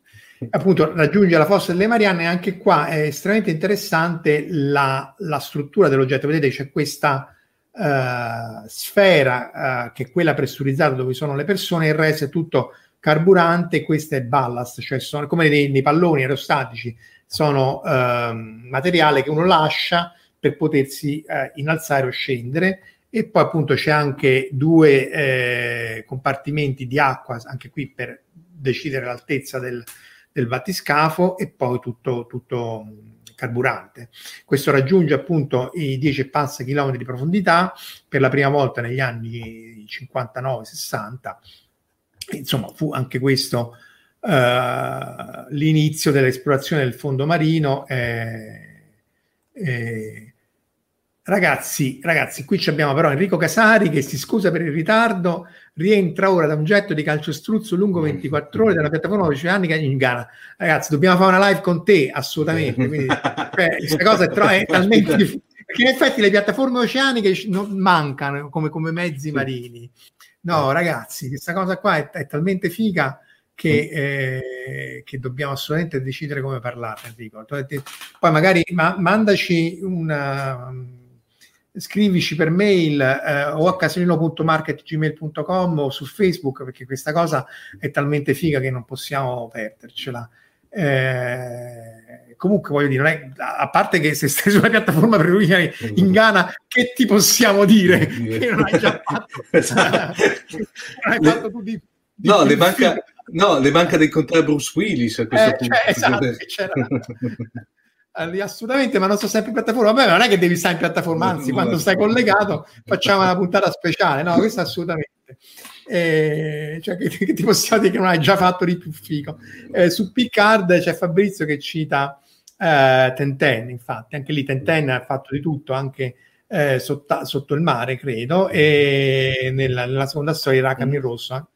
appunto, raggiunge la fossa delle Marianne, anche qua è estremamente interessante la, la struttura dell'oggetto. Vedete c'è questa uh, sfera uh, che è quella pressurizzata dove sono le persone, il resto è tutto carburante, questo è ballast, cioè sono come nei, nei palloni aerostatici, sono uh, materiale che uno lascia per potersi innalzare o scendere e poi appunto c'è anche due eh, compartimenti di acqua, anche qui per decidere l'altezza del, del battiscafo e poi tutto, tutto carburante. Questo raggiunge appunto i 10 passa chilometri di profondità per la prima volta negli anni 59-60. Insomma, fu anche questo uh, l'inizio dell'esplorazione del fondo marino. Eh, eh, Ragazzi, ragazzi, qui abbiamo però Enrico Casari che si scusa per il ritardo, rientra ora da un getto di calciostruzzo lungo 24 ore dalla piattaforma oceanica in Ghana. Ragazzi, dobbiamo fare una live con te, assolutamente. Quindi, cioè, questa cosa è, tro- è talmente difficile. Perché in effetti le piattaforme oceaniche non mancano come, come mezzi marini. No, ragazzi, questa cosa qua è, è talmente figa che, eh, che, dobbiamo assolutamente decidere come parlarne, Enrico. Poi magari ma- mandaci una scrivici per mail eh, o a casolino.marketgmail.com o su Facebook perché questa cosa è talmente figa che non possiamo perdercela. Eh, comunque voglio dire, è, a parte che se stai sulla piattaforma per lui in Ghana, che ti possiamo dire? che non hai già fatto, [LAUGHS] esatto. non hai fatto tu di, di no, le manca, no, le di incontrare Bruce Willis a questo eh, punto. Cioè, esatto, assolutamente, ma non so sempre in piattaforma. Vabbè, non è che devi stare in piattaforma, anzi, quando stai collegato facciamo una puntata speciale. No, questo assolutamente. Eh, cioè, che, che, ti possiamo dire che non hai già fatto di più figo. Eh, su Picard c'è Fabrizio che cita eh, Tenten, infatti, anche lì Tenten ha fatto di tutto, anche eh, sotto, sotto, il mare, credo, e nella, nella secolla storia era Camille Rosso,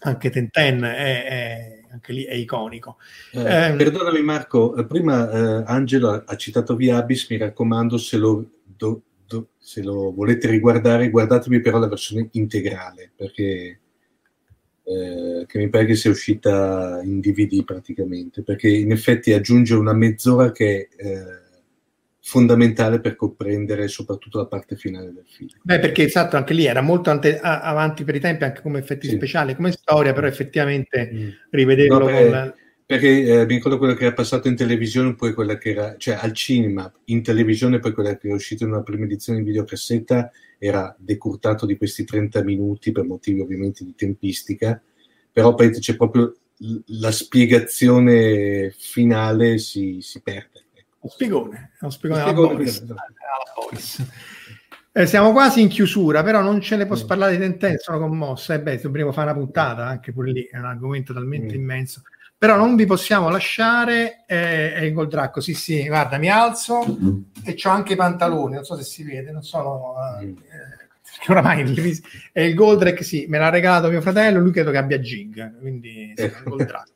anche Tenten è, è anche lì è iconico. Eh, eh, perdonami Marco, eh, prima eh, Angelo ha citato Via Abyss, mi raccomando se lo, do, do, se lo volete riguardare, guardatevi però la versione integrale, perché eh, che mi pare che sia uscita in DVD praticamente, perché in effetti aggiunge una mezz'ora che eh, fondamentale per comprendere soprattutto la parte finale del film. Beh, perché esatto, anche lì era molto ante- avanti per i tempi, anche come effetti sì. speciali, come storia, però effettivamente mm. rivederlo no, beh, con... Perché eh, mi ricordo quello che era passato in televisione, poi quella che era, cioè al cinema, in televisione, poi quella che è uscita in una prima edizione in videocassetta, era decurtato di questi 30 minuti per motivi ovviamente di tempistica, però poi c'è proprio la spiegazione finale si, si perde. Lo spiegone, lo spiegone, spiegone Boris. Eh, siamo quasi in chiusura, però non ce ne posso mm. parlare di Tenten, sono commosso. E eh beh, dovremmo fare una puntata, anche pure lì, è un argomento talmente mm. immenso. Però non vi possiamo lasciare, eh, il Goldracco, sì sì, guarda, mi alzo mm. e ho anche i pantaloni, non so se si vede, non sono... Uh, perché [LAUGHS] oramai è il Goldrack, sì, me l'ha regalato mio fratello, lui credo che abbia Jig, quindi sì, è il Goldracco.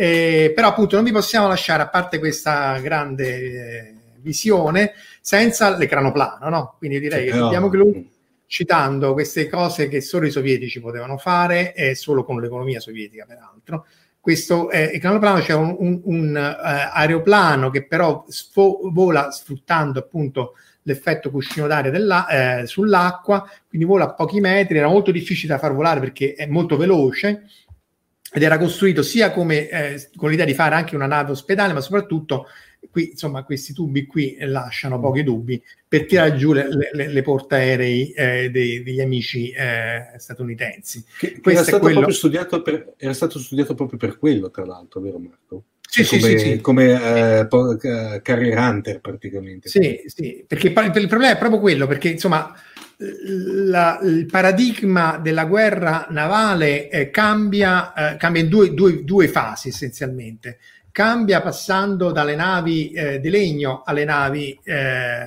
Eh, però appunto non vi possiamo lasciare, a parte questa grande eh, visione, senza l'ecrano plano, no? Quindi direi che abbiamo chiuso citando queste cose che solo i sovietici potevano fare e solo con l'economia sovietica, peraltro. Questo eh, ecrano plano c'è cioè un, un, un uh, aeroplano che però sfo- vola sfruttando appunto l'effetto cuscino d'aria della, eh, sull'acqua, quindi vola a pochi metri, era molto difficile da far volare perché è molto veloce ed era costruito sia come, eh, con l'idea di fare anche una nave ospedale, ma soprattutto qui, insomma, questi tubi qui lasciano pochi dubbi per tirare giù le, le, le portaerei eh, dei, degli amici eh, statunitensi. Che, che era, stato quello... per, era, stato studiato proprio per quello, tra l'altro, vero Marco? Sì, come, sì, sì, come uh, Carrier Hunter praticamente. Sì, sì, perché il problema è proprio quello, perché insomma la, il paradigma della guerra navale eh, cambia, eh, cambia in due, due, due, fasi essenzialmente. Cambia passando dalle navi eh, di legno alle navi eh,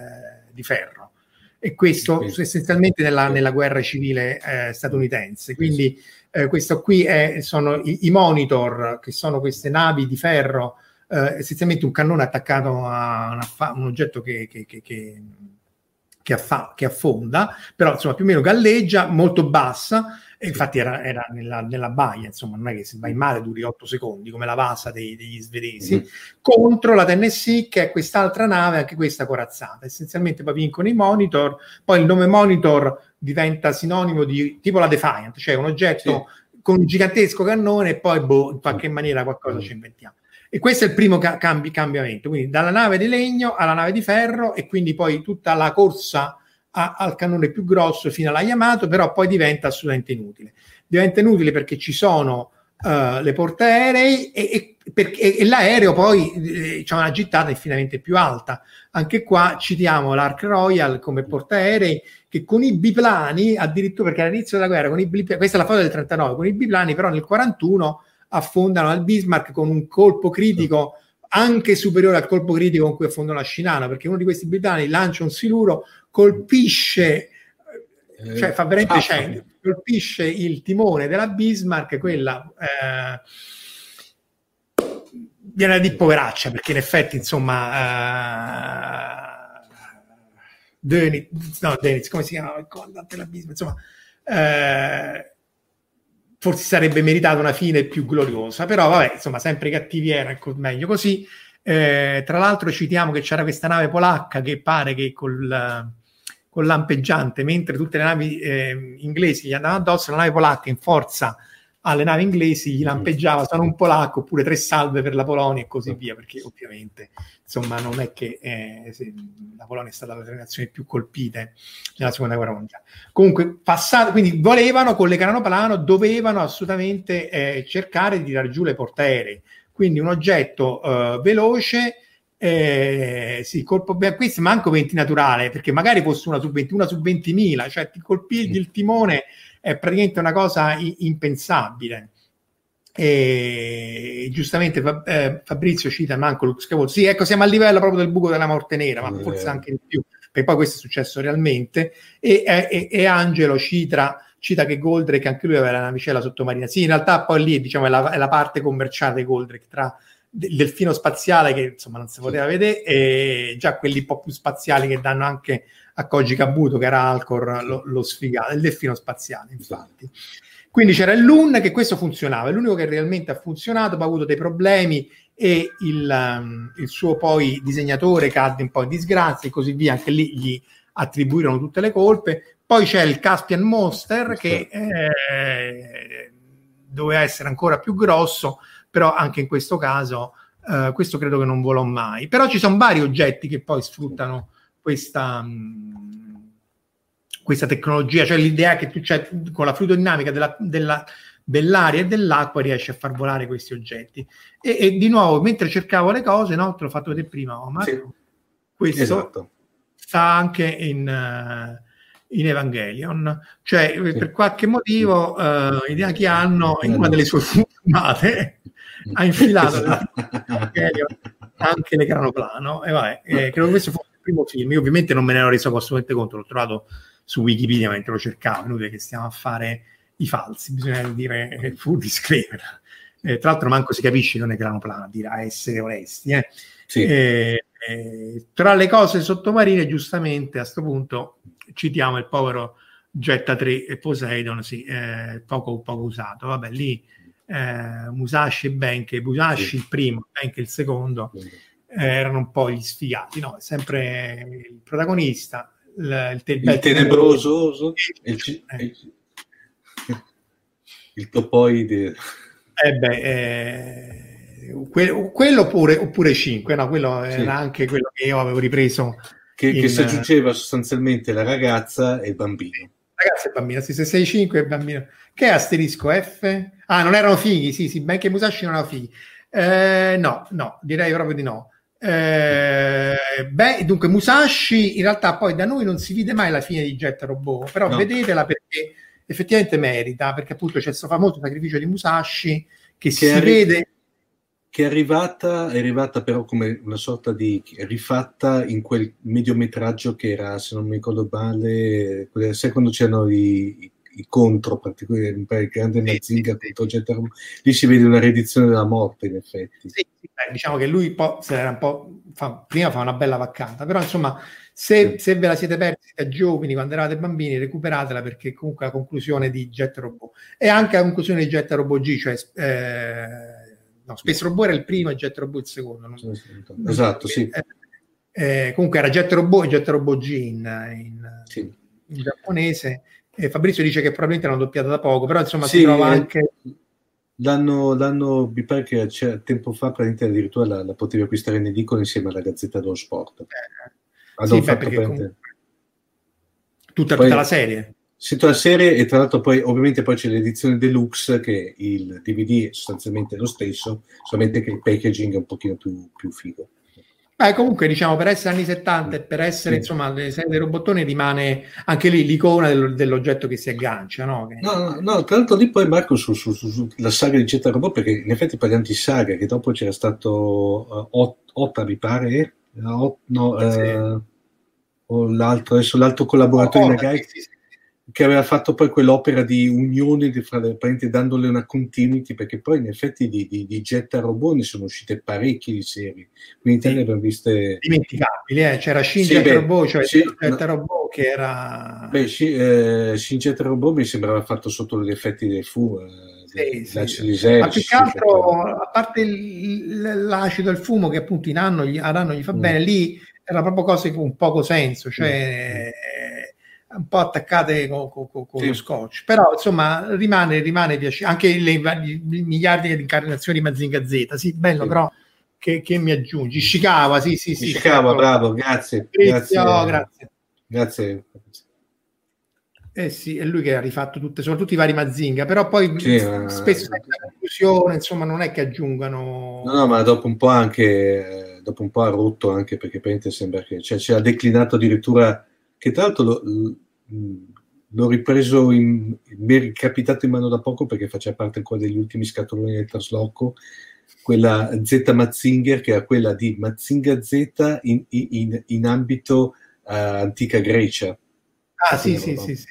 di ferro. E questo sì. essenzialmente nella, nella, guerra civile eh, statunitense. Quindi eh, questo qui è, sono i, i, monitor, che sono queste navi di ferro, essenzialmente un cannone attaccato a, una, un oggetto che, che, che, che che, affa- che, affonda, però insomma più o meno galleggia, molto bassa, e infatti era, era nella, nella, baia, insomma non è che se vai in mare duri 8 secondi come la Vasa dei, degli svedesi, mm-hmm. contro la Tennessee che è quest'altra nave, anche questa corazzata. Essenzialmente poi vincono i monitor, poi il nome monitor diventa sinonimo di tipo la Defiant, cioè un oggetto sì. con un gigantesco cannone e poi boh, in qualche maniera qualcosa mm-hmm. ci inventiamo. E questo è il primo ca- cambi- cambiamento, quindi dalla nave di legno alla nave di ferro e quindi poi tutta la corsa a- al cannone più grosso fino alla Yamato, però poi diventa assolutamente inutile. Diventa inutile perché ci sono uh, le portaerei e, e, perché, e l'aereo poi eh, c'è una gittata infinitamente più alta. Anche qua citiamo l'Ark Royal come portaerei che con i biplani, addirittura perché all'inizio della guerra, con i biplani, questa è la foto del 39, con i biplani però nel 41 affondano al Bismarck con un colpo critico anche superiore al colpo critico con cui affondano la Scinano, perché uno di questi britannici lancia un siluro, colpisce, eh, cioè fa veramente ah, cioè, colpisce il timone della Bismarck, quella eh, viene di poveraccia, perché in effetti, insomma, eh, Dönitz, no, Dönitz, come si chiama il comandante della Bismarck, insomma, eh, forse sarebbe meritato una fine più gloriosa, però vabbè, insomma, sempre cattivi erano, ecco, meglio così. Eh, tra l'altro citiamo che c'era questa nave polacca che pare che col, col lampeggiante, mentre tutte le navi eh, inglesi gli andavano addosso, la nave polacca in forza alle navi inglesi gli lampeggiava sono un polacco oppure tre salve per la Polonia e così via perché ovviamente insomma non è che eh, la Polonia è stata una delle nazioni più colpite nella seconda guerra mondiale. Comunque passato quindi volevano con le plano dovevano assolutamente eh, cercare di tirare giù le portaerei. Quindi un oggetto eh, veloce eh, sì, colpo ben questo, manco 20 naturale, perché magari fosse una su 20, una su 20.000, cioè ti colpivi il timone è praticamente una cosa impensabile. E giustamente eh, Fabrizio cita manco Luke Skywalker. Sì, ecco, siamo a livello proprio del buco della morte nera, ma forse anche di più, perché poi questo è successo realmente. E, e, e Angelo cita, cita che Goldrake anche lui aveva la navicella sottomarina. Sì, in realtà poi lì diciamo, è, la, è la parte commerciale di Goldrake tra del delfino spaziale che insomma non si poteva vedere e già quelli un po' più spaziali che danno anche a Koji Kabuto che era Alcor lo, lo sfigato, il delfino spaziale infatti. Quindi c'era il Loon che questo funzionava, è l'unico che realmente ha funzionato, poi ha avuto dei problemi e il, um, il, suo poi disegnatore cadde un po' in disgrazia e così via, anche lì gli attribuirono tutte le colpe. Poi c'è il Caspian Monster che eh, doveva essere ancora più grosso, però anche in questo caso eh, questo credo che non volò mai. Però ci sono vari oggetti che poi sfruttano questa... Mh, questa tecnologia, cioè l'idea che tu c'è con la fluidodinamica della, della, dell'aria e dell'acqua riesci a far volare questi oggetti. E, e, di nuovo, mentre cercavo le cose, no, te l'ho fatto vedere prima, Omar, sì. questo esatto. sta anche in, uh, in Evangelion, cioè sì. per qualche motivo uh, idea che hanno in una delle sue filmate ha infilato anche l'ecrano plano e vabbè, eh, credo che questo fosse primo film, io ovviamente non me ne ero reso assolutamente conto, l'ho trovato su Wikipedia mentre lo cercavo, inutile che stiamo a fare i falsi, bisogna dire full disclaimer. Eh, tra l'altro manco si capisce non è grano plano, dire a essere onesti. Eh. Sì. Eh, eh, tra le cose sottomarine, giustamente a questo punto citiamo il povero Jetta 3 e Poseidon, sì, eh, poco, poco usato. Vabbè, lì eh, Musashi e Benke, Musashi sì. il primo, Benke il secondo, erano un po' gli sfigati, no? Sempre il protagonista, il, il, te- il tenebroso, il, il, eh. il topoide. Eh beh, eh, que- quello oppure, oppure 5, no, quello sì. era anche quello che io avevo ripreso. Che, in, che si aggiungeva sostanzialmente la ragazza e il bambino. Ragazza e bambino, sì, se sei 5 e bambino. Che asterisco F? Ah, non erano fighi, sì, sì, benché Musashi non erano fighi. Eh, no, no, direi proprio di no. Eh, beh, dunque Musashi in realtà poi da noi non si vide mai la fine di Jet Robot, però no. vedetela perché effettivamente merita, perché appunto c'è questo famoso sacrificio di Musashi che, che si arri- vede che è arrivata, è arrivata però come una sorta di rifatta in quel mediometraggio che era, se non mi ricordo male, quando c'erano i, i contro, particolarmente il grande Mazinga sì, Robot, lì si vede una riedizione della morte in effetti. Sì, diciamo che lui po- era un po' fa, prima fa una bella vaccata, però insomma se, se, ve la siete persi da giovani quando eravate bambini recuperatela perché comunque la conclusione di Jet Robot e anche la conclusione di Jet Robot G, cioè eh, no, Space Robot era il primo e Jet Robot il secondo. Non, esatto, sì. Eh, eh, comunque era Jet Robot e Jet Robot G in, in, sì. in giapponese. E Fabrizio dice che probabilmente l'hanno doppiata da poco, però insomma sì, si trova anche L'anno, l'anno, mi pare che c'è, tempo fa praticamente addirittura la, la potevi acquistare in edicola insieme alla Gazzetta dello Sport. Eh, sì, beh, praticamente... tutta, poi, tutta, la serie. Sì, tutta la serie e tra l'altro poi ovviamente poi c'è l'edizione deluxe che il DVD è sostanzialmente lo stesso, solamente che il packaging è un pochino più, più figo. Eh, comunque, diciamo, per essere anni 70 e per essere, sì. insomma, le serie dei robottoni rimane anche lì l'icona del, dell'oggetto che si aggancia, no? Che... No, no, no, tra l'altro lì poi Marco su, su, su, sulla saga di Zeta Robot, perché in effetti parliamo di saga, che dopo c'era stato uh, Otta, mi pare, no, no sì. uh, o l'altro, adesso l'altro collaboratore oh, di Nagai, sì, sì, che aveva fatto poi quell'opera di unione di fra le parenti dandole una continuity perché poi in effetti di, di, di Jet Robot ne sono uscite parecchie di serie quindi in Italia sì. abbiamo viste dimenticabili eh? c'era Shin sì, beh, Robot cioè sì, Jet no. Robot che era beh Shin, eh, Shin Jet Robot mi sembrava fatto sotto gli effetti del fu eh, sì, sì. ma più che altro a parte il, l'acido e il fumo che appunto in anno gli, ad anno gli fa mm. bene lì era proprio cose con poco senso cioè mm un po' attaccate con, con, con sì. lo scotch, però insomma rimane, rimane piacevole, anche le, le, miliardi di incarnazioni di Mazinga Z, sì, bello sì. però che, che, mi aggiungi, Ishikawa, sì sì sì. Ishikawa, certo. bravo, grazie. Grazie. Grazie. grazie. Eh sì, è lui che ha rifatto tutte, soprattutto i vari Mazinga, però poi sì, spesso ma... la conclusione, insomma, non è che aggiungano... No, no, ma dopo un po' anche, dopo un po' ha rotto anche perché sembra che, cioè, ci ha declinato addirittura che tra l'altro lo, l'ho ripreso in, mi è capitato in mano da poco perché faceva parte ancora degli ultimi scatoloni del trasloco quella Z Mazinger che era quella di Mazinga Z in, in, in ambito uh, antica Grecia ah sì sì, sì sì,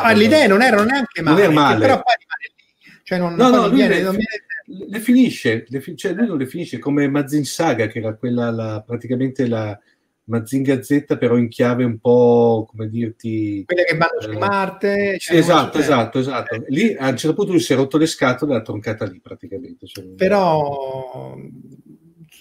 Ma l'idea non era neanche male, non era male. però poi rimane lì. Cioè non, No, no, viene, le, non viene- le finisce, le cioè lui non le finisce come Mazin Saga, che era quella la- praticamente la Mazinga Z, però in chiave un po' come dirti. quelle che vanno su Eh, Marte. Sì, esatto, esatto, esatto. Lì a un certo punto lui si è rotto le scatole e l'ha troncata lì praticamente. Cioè, Però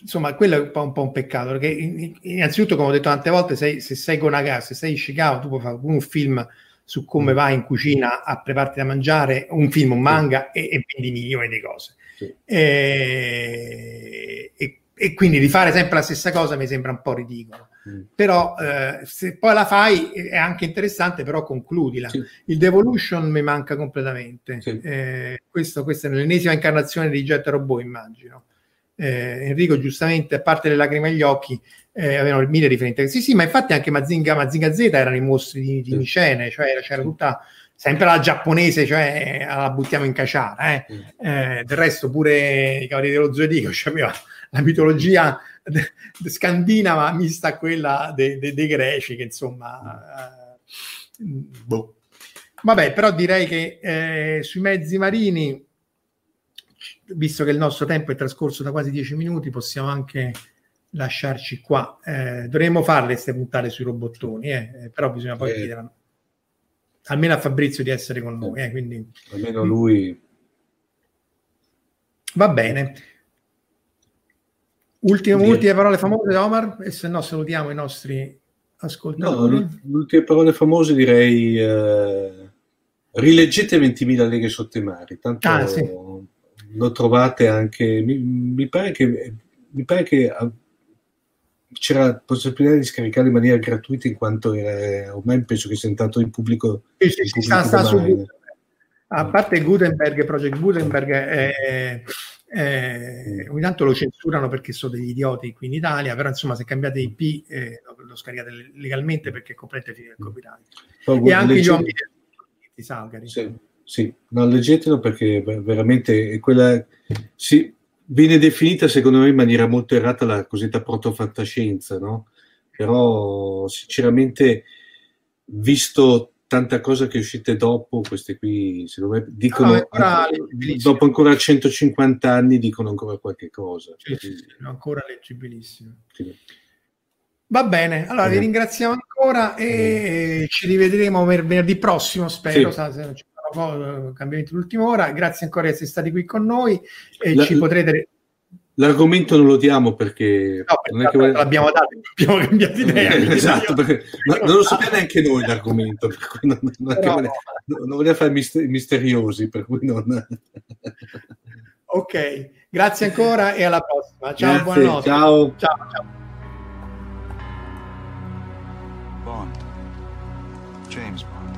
insomma, quello è un po', un, po' un peccato perché in- innanzitutto, come ho detto tante volte, sei- se sei con Naga, se sei in Chicago, tu puoi fare un film su come vai in cucina a prepararti da mangiare, un film, un manga e, e vendi milioni di cose. Sì. E, e- e quindi rifare sempre la stessa cosa mi sembra un po' ridicolo. Mm. Però eh, se poi la fai è anche interessante, però concludila. Sì. Il Devolution mi manca completamente. Sì. Eh, questo, questa è l'ennesima incarnazione di Jet Robot, immagino. Eh, Enrico, giustamente, a parte le lacrime agli occhi, eh, avevano mille riferimenti. Sì, sì, ma infatti anche Mazinga, Mazinga Z erano i mostri di, di Sì. Micene, cioè c'era tutta sempre la giapponese, cioè eh, la buttiamo in caciara. Eh. Mm. Eh, del resto, pure i Cavalieri dello Zodiaco, cioè, aveva la mitologia de- de- scandinava mista a quella de- de- dei greci, che insomma, eh, boh. Vabbè, però direi che eh, sui mezzi marini, visto che il nostro tempo è trascorso da quasi dieci minuti, possiamo anche lasciarci qua. Eh, dovremmo farle queste puntate sui robottoni, eh, eh, però bisogna poi Eh. chiedere almeno a Fabrizio di essere con noi. eh, quindi Almeno lui. va bene. Ultime, ultime parole famose, Omar, e se no salutiamo i nostri No, ascoltatori. l- le ultime parole famose direi eh, rileggete 20.000 leghe sotto i mari, tanto Ah, sì. lo trovate anche, mi, mi pare che, mi pare che ah, c'era la possibilità di scaricare in maniera gratuita in quanto era, ormai penso che sia entrato in pubblico, Sì, sì, in sì, sta, pubblico sta su. A parte Gutenberg, Project Gutenberg, eh, eh, ogni tanto lo censurano perché sono degli idioti qui in Italia, però insomma se cambiate IP eh, lo, lo scaricate legalmente perché è completamente il copyright. Però E anche gli leggete- uomini di Salgari. Sì, sì, no, leggetelo perché veramente è quella sì, viene definita secondo me in maniera molto errata la cosiddetta protofantascienza, no? Però sinceramente, visto tanta cosa che è uscite dopo, queste qui secondo me dicono anche- leggibilissimo. dopo ancora 150 anni dicono ancora qualche cosa. Sì, sì, sì, ancora leggibilissimo. Va bene, allora vi Eh. ringraziamo ancora e ci rivedremo venerdì prossimo, spero, sa- se non ci sono cambiamenti d'ultima ora. Grazie ancora di essere stati qui con noi e La- ci potrete... L'argomento non lo diamo perché No, non è che perché vuole- l'abbiamo dato, abbiamo cambiato idea. Eh, esatto, io- perché non lo sappiamo neanche noi l'argomento, per cui non, non, Però- vole- non voleva fare mister- misteriosi, per cui non... Ok, grazie ancora e alla prossima. Ciao, Grazie, buonanotte. ciao. ciao, ciao. Bond. James Bond.